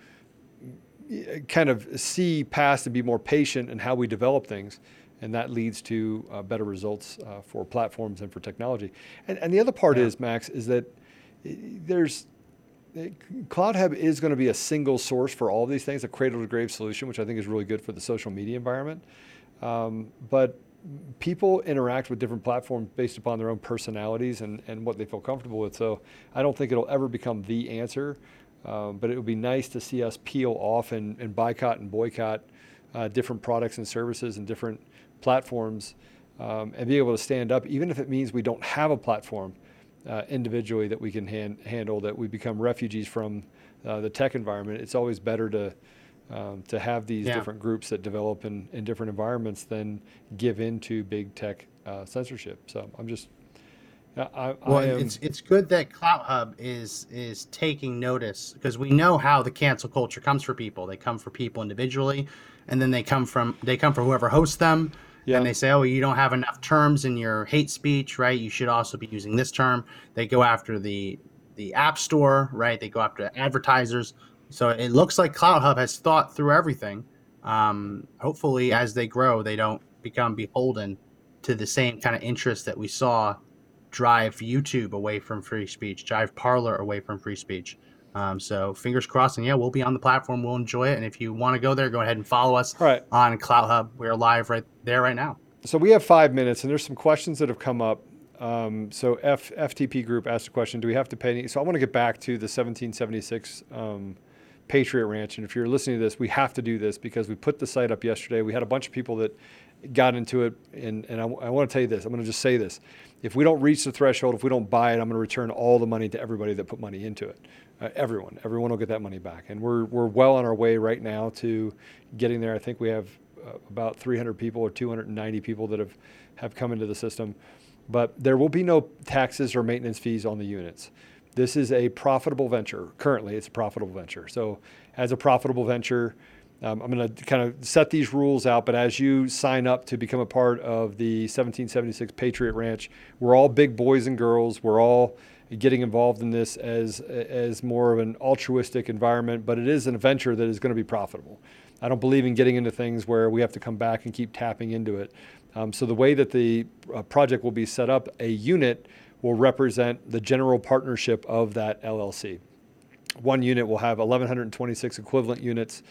kind of see past and be more patient in how we develop things, and that leads to uh, better results uh, for platforms and for technology. And, and the other part Yeah. is Max is that uh, there's uh, CloutHub is going to be a single source for all of these things, a cradle to grave solution, which I think is really good for the social media environment. Um, but people interact with different platforms based upon their own personalities and, and what they feel comfortable with. So I don't think it'll ever become the answer. Um, but it would be nice to see us peel off and, and boycott and boycott uh, different products and services and different platforms um, and be able to stand up, even if it means we don't have a platform uh, individually that we can hand, handle, that we become refugees from uh, the tech environment. It's always better to um, to have these Yeah. different groups that develop in, in different environments than give in to big tech uh, censorship. So I'm just, I, I, Well, I am, it's it's good that CloutHub is is taking notice because we know how the cancel culture comes for people. They come for people individually, and then they come from they come for whoever hosts them. Yeah. And they say, "Oh, you don't have enough terms in your hate speech, right? You should also be using this term." They go after the the app store, right? They go after advertisers. So it looks like CloutHub has thought through everything. Um, hopefully, as they grow, they don't become beholden to the same kind of interests that we saw drive YouTube away from free speech, drive Parler away from free speech. Um, so fingers crossed, and yeah, we'll be on the platform. We'll enjoy it, and if you want to go there, go ahead and follow us all right. on CloutHub. We're live right there right now. So we have five minutes, and there's some questions that have come up. Um, so F, FTP Group asked a question: Do we have to pay? Any? So I want to get back to the 1776 um, Patriot Ranch, and if you're listening to this, we have to do this because we put the site up yesterday. We had a bunch of people that got into it, and, and I, want to tell you this. I'm going to just say this: If we don't reach the threshold, if we don't buy it, I'm going to return all the money to everybody that put money into it. Uh, everyone, everyone will get that money back, and we're we're well on our way right now to getting there. I think we have uh, about 300 people or 290 people that have have come into the system, but there will be no taxes or maintenance fees on the units. This is a profitable venture. Currently, it's a profitable venture. So, as a profitable venture, um, I'm going to kind of set these rules out. But as you sign up to become a part of the 1776 Patriot Ranch, we're all big boys and girls. We're all getting involved in this as as more of an altruistic environment, but it is an venture that is going to be profitable. I don't believe in getting into things where we have to come back and keep tapping into it. Um, so the way that the uh, project will be set up, a unit will represent the general partnership of that LLC. One unit will have 1,126 equivalent units,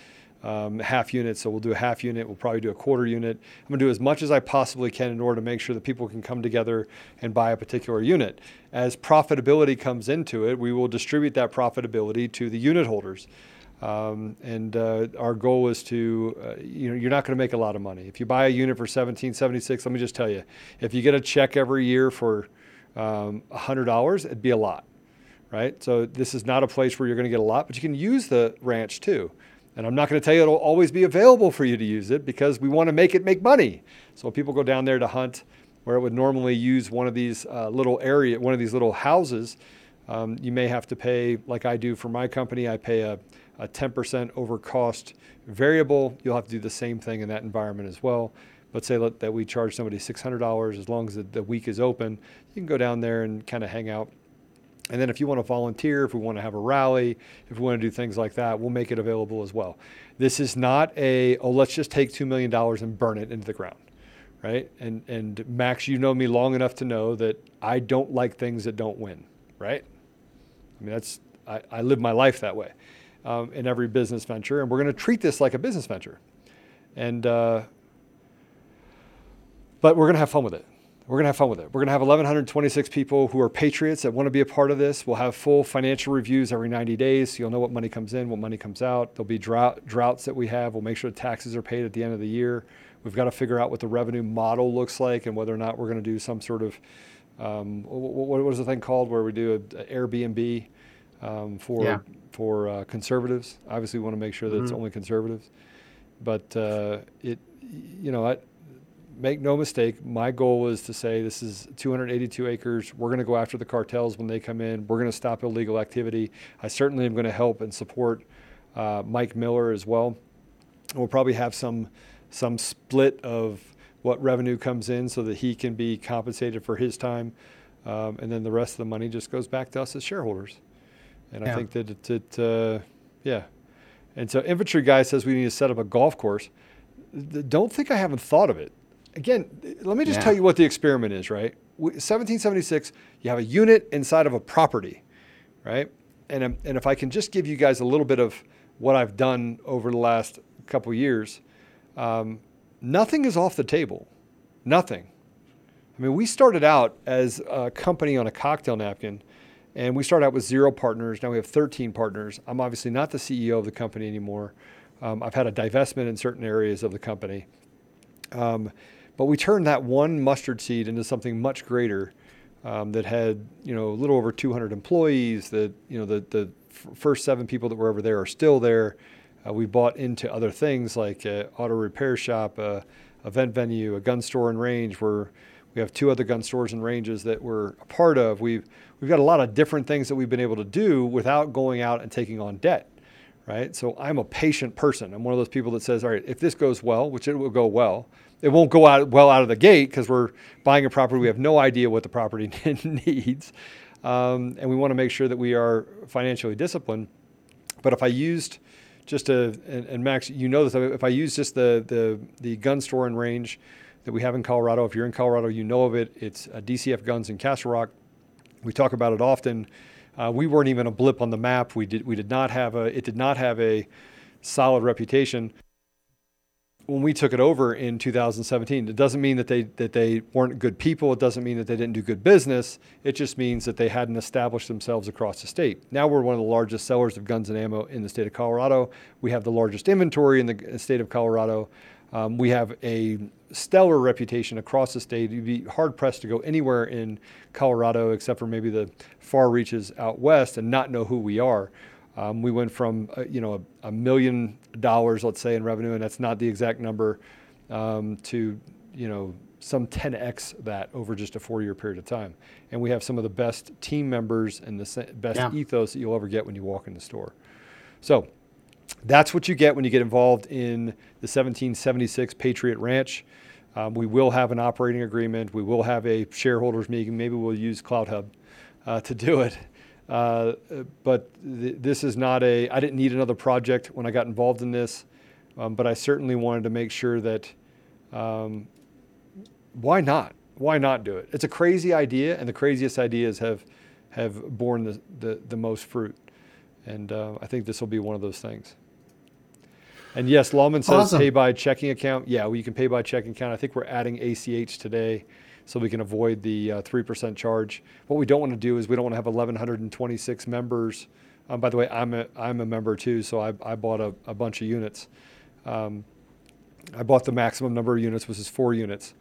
um, half unit. So we'll do a half unit. We'll probably do a quarter unit. I'm going to do as much as I possibly can in order to make sure that people can come together and buy a particular unit. As profitability comes into it, we will distribute that profitability to the unit holders. Um, and uh, our goal is to, uh, you know, you're not going to make a lot of money. If you buy a unit for 1776, let me just tell you, if you get a check every year for um, $100, it'd be a lot, right? So this is not a place where you're going to get a lot, but you can use the ranch too. And I'm not going to tell you it'll always be available for you to use it because we want to make it make money. So people go down there to hunt where it would normally use one of these uh, little area, one of these little houses. Um, you may have to pay, like I do for my company, I pay a, a 10% over cost variable. You'll have to do the same thing in that environment as well. But say that we charge somebody $600 as long as the, the week is open, you can go down there and kind of hang out. And then if you want to volunteer, if we want to have a rally, if we want to do things like that, we'll make it available as well. This is not a, oh, let's just take $2 million and burn it into the ground, right? And, and Max, you know me long enough to know that I don't like things that don't win, right? I mean, that's, I, I live my life that way um, in every business venture. And we're going to treat this like a business venture. And, uh, but we're going to have fun with it. We're going to have fun with it. We're going to have 1,126 people who are patriots that want to be a part of this. We'll have full financial reviews every 90 days. So you'll know what money comes in, what money comes out. There'll be drought, droughts that we have. We'll make sure the taxes are paid at the end of the year. We've got to figure out what the revenue model looks like and whether or not we're going to do some sort of um, what, what is the thing called where we do an Airbnb um, for Yeah. for uh, conservatives. Obviously, we want to make sure that it's Mhm. only conservatives. But uh, it, you know, I, make no mistake, my goal was to say this is 282 acres. We're going to go after the cartels when they come in. We're going to stop illegal activity. I certainly am going to help and support uh, Mike Miller as well. We'll probably have some some split of what revenue comes in so that he can be compensated for his time, um, and then the rest of the money just goes back to us as shareholders. And Yeah. I think that it, it uh, yeah. And so infantry guy says we need to set up a golf course. Don't think I haven't thought of it. Again, let me just Yeah. tell you what the experiment is, right? 1776, you have a unit inside of a property, right? And, um, and if I can just give you guys a little bit of what I've done over the last couple years, um, nothing is off the table. Nothing. I mean, we started out as a company on a cocktail napkin, and we started out with zero partners. Now we have 13 partners. I'm obviously not the CEO of the company anymore. Um, I've had a divestment in certain areas of the company. Um, but we turned that one mustard seed into something much greater um, that had, you know, a little over 200 employees. That, you know, the, the f- first seven people that were over there are still there. Uh, we bought into other things like a auto repair shop, a event venue, a gun store and range. Where we have two other gun stores and ranges that we're a part of. We've we've got a lot of different things that we've been able to do without going out and taking on debt, right? So I'm a patient person. I'm one of those people that says, all right, if this goes well, which it will go well, it won't go out well out of the gate because we're buying a property we have no idea what the property needs, um, and we want to make sure that we are financially disciplined. But if I used just a and, and Max, you know this. If I use just the the the gun store and range that we have in Colorado, if you're in Colorado, you know of it. It's DCF Guns in Castle Rock. We talk about it often. Uh, we weren't even a blip on the map. We did we did not have a it did not have a solid reputation when we took it over in 2017. It doesn't mean that they that they weren't good people. It doesn't mean that they didn't do good business. It just means that they hadn't established themselves across the state. Now we're one of the largest sellers of guns and ammo in the state of Colorado. We have the largest inventory in the state of Colorado. Um, we have a stellar reputation across the state. You'd be hard pressed to go anywhere in Colorado except for maybe the far reaches out west and not know who we are. Um, we went from uh, you know a, a million dollars, let's say, in revenue, and that's not the exact number, um, to you know some 10x that over just a four-year period of time. And we have some of the best team members and the best Yeah. ethos that you'll ever get when you walk in the store. So that's what you get when you get involved in the 1776 Patriot Ranch. Um, we will have an operating agreement. We will have a shareholders meeting. Maybe we'll use CloutHub uh, to do it. Uh, but th- this is not a. I didn't need another project when I got involved in this, um, but I certainly wanted to make sure that. Um, why not? Why not do it? It's a crazy idea, and the craziest ideas have have borne the, the, the most fruit. And uh, I think this will be one of those things. And yes, Lawman says Awesome. pay by checking account. Yeah, well, you can pay by checking account. I think we're adding ACH today so we can avoid the uh, 3% charge. What we don't want to do is we don't want to have 1,126 members. Um, by the way, I'm a, I'm a member too, so I, I bought a, a bunch of units. Um, I bought the maximum number of units, which is four units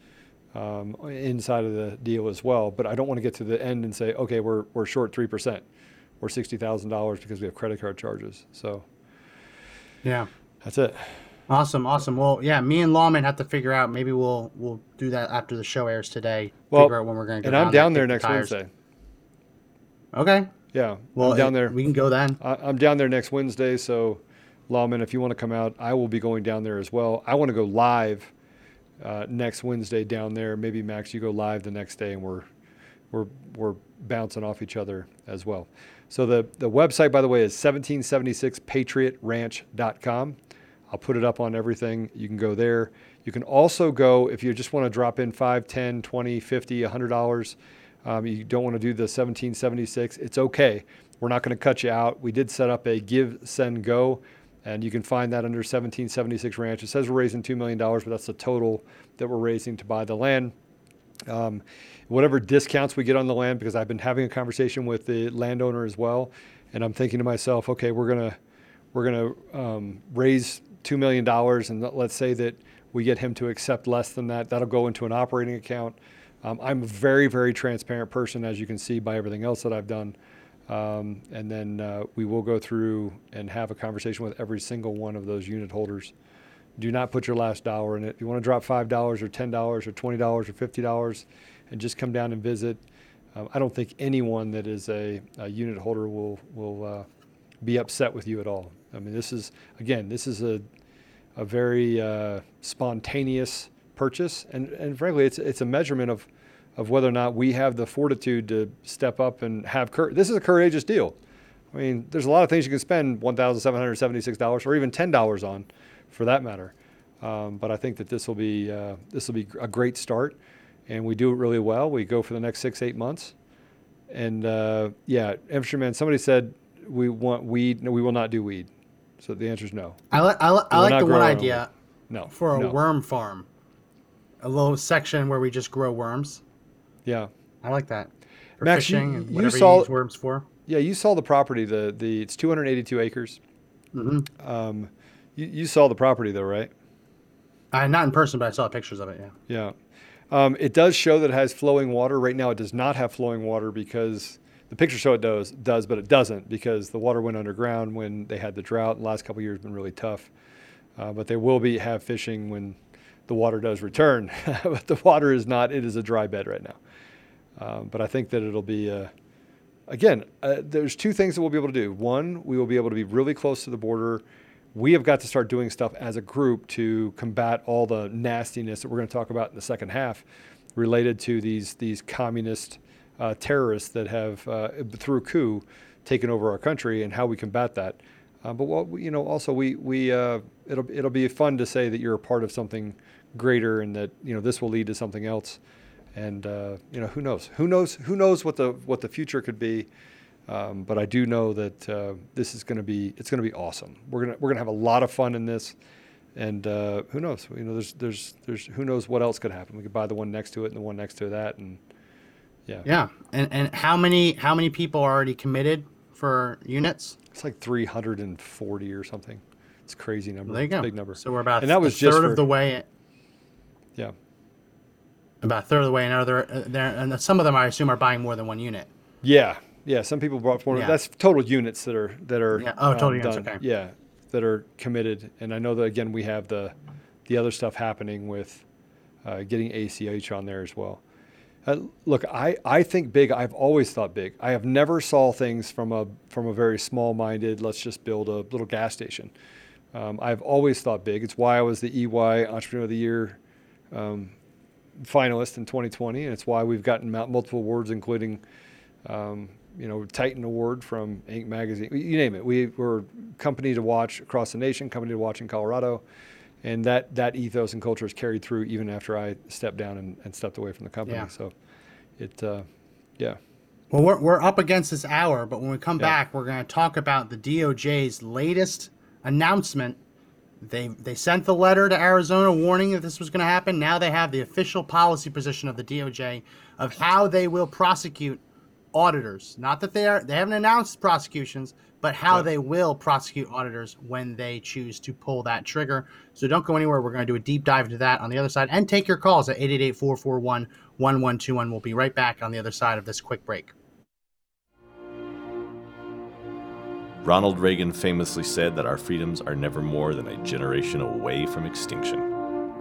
um, inside of the deal as well. But I don't want to get to the end and say, okay, we're, we're short 3% or $60,000 because we have credit card charges. So Yeah. that's it. Awesome, awesome. Well, yeah, me and Lawman have to figure out. Maybe we'll we'll do that after the show airs today. Well, figure out when we're going to go. And I'm down there the next tires. Wednesday. Okay. Yeah, Well, I'm down it- there. We can go then. I, I'm down there next Wednesday. So, Lawman, if you want to come out, I will be going down there as well. I want to go live uh, next Wednesday down there. Maybe Max, you go live the next day, and we're we're we're bouncing off each other as well. So the the website, by the way, is 1776patriotranch.com. I'll put it up on everything. You can go there. You can also go if you just want to drop in 5, 10, 20, 50, 100 dollars. Um, you don't want to do the 1776. It's okay. We're not going to cut you out. We did set up a GiveSendGo, and you can find that under 1776 Ranch. It says we're raising $2 million, but that's the total that we're raising to buy the land. Um, whatever discounts we get on the land, because I've been having a conversation with the landowner as well, and I'm thinking to myself, okay, we're gonna we're gonna um, raise two million dollars, and let's say that we get him to accept less than that. That'll go into an operating account. Um, I'm a very very transparent person, as you can see by everything else that I've done. Um, and then uh, we will go through and have a conversation with every single one of those unit holders Do not put your last dollar in it. If you want to drop five dollars or ten dollars or twenty dollars or fifty dollars, and just come down and visit, um, I don't think anyone that is a, a unit holder will will uh, be upset with you at all. I mean, this is again, this is a a very uh, spontaneous purchase, and and frankly, it's it's a measurement of of whether or not we have the fortitude to step up and have cur- this is a courageous deal. I mean, there's a lot of things you can spend one thousand seven hundred seventy-six dollars or even ten dollars on, for that matter. Um, but I think that this will be uh, this will be a great start, and we do it really well. We go for the next six eight months, and uh, yeah, infantryman. Somebody said we want weed. No, we will not do weed. So the answer is no. I, li- I, li- I like the one idea No. for a no. worm farm, a little section where we just grow worms. Yeah. I like that. For Max, you- fishing and you saw- you use worms for. Yeah, you saw the property. The the it's 282 acres. hmm Um, you, you saw the property though, right? I not in person, but I saw pictures of it. Yeah. Yeah. Um, it does show that it has flowing water. Right now, it does not have flowing water because the picture show it does, does, but it doesn't because the water went underground when they had the drought. The last couple of years have been really tough. Uh, but they will be have fishing when the water does return. but the water is not. It is a dry bed right now. Um, but I think that it'll be. Uh, again, uh, there's two things that we'll be able to do. One, we will be able to be really close to the border. We have got to start doing stuff as a group to combat all the nastiness that we're going to talk about in the second half, related to these these communist uh, terrorists that have uh, through coup taken over our country and how we combat that. Uh, but what you know, also we we uh, it'll it'll be fun to say that you're a part of something greater and that you know this will lead to something else. And uh, you know who knows? Who knows who knows what the what the future could be um, but I do know that uh, this is going to be it's going to be awesome. We're gonna we're gonna have a lot of fun in this. And uh, who knows? You know there's there's there's who knows what else could happen. We could buy the one next to it and the one next to that and yeah, Yeah. And and how many how many people are already committed for units? it's like 340 or something. It's a crazy number. There you go. big number. So we're about And that a was third just of the way. yeah. About a third of the way, and other uh, there, and some of them I assume are buying more than one unit. Yeah, yeah. Some people brought forward. Yeah. That's total units that are that are. Yeah. Oh, total um, units, done. okay. Yeah, that are committed. And I know that again we have the the other stuff happening with uh, getting ACH on there as well. Uh, look, I, I think big. I've always thought big. I have never saw things from a from a very small minded. Let's just build a little gas station. Um, I've always thought big. It's why I was the EY Entrepreneur of the Year um, finalist in 2020, and it's why we've gotten multiple awards, including um, you know Titan Award from Inc. Magazine. You name it. We were company to watch across the nation, company to watch in Colorado, and that that ethos and culture is carried through even after I stepped down and, and stepped away from the company. Yeah. So, it uh, yeah. Well, we're, we're up against this hour, but when we come Yeah. back, we're going to talk about the DOJ's latest announcement. They they sent the letter to Arizona warning that this was going to happen. Now they have the official policy position of the DOJ of how they will prosecute auditors. Not that they are they haven't announced prosecutions, but how Yeah. they will prosecute auditors when they choose to pull that trigger. So don't go anywhere. We're going to do a deep dive into that on the other side and take your calls at 888-441-1121. We'll be right back on the other side of this quick break. Ronald Reagan famously said that our freedoms are never more than a generation away from extinction.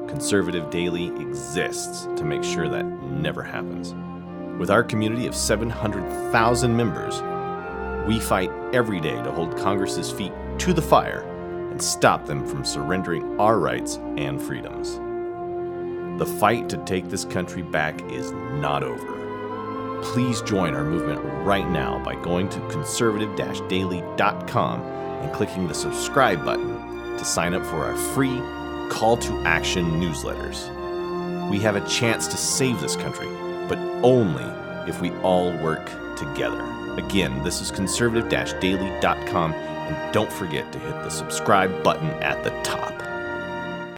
Conservative Daily exists to make sure that never happens. With our community of 700,000 members, we fight every day to hold Congress's feet to the fire and stop them from surrendering our rights and freedoms. The fight to take this country back is not over. Please join our movement right now by going to conservative daily.com and clicking the subscribe button to sign up for our free call to action newsletters. We have a chance to save this country, but only if we all work together. Again, this is conservative daily.com, and don't forget to hit the subscribe button at the top.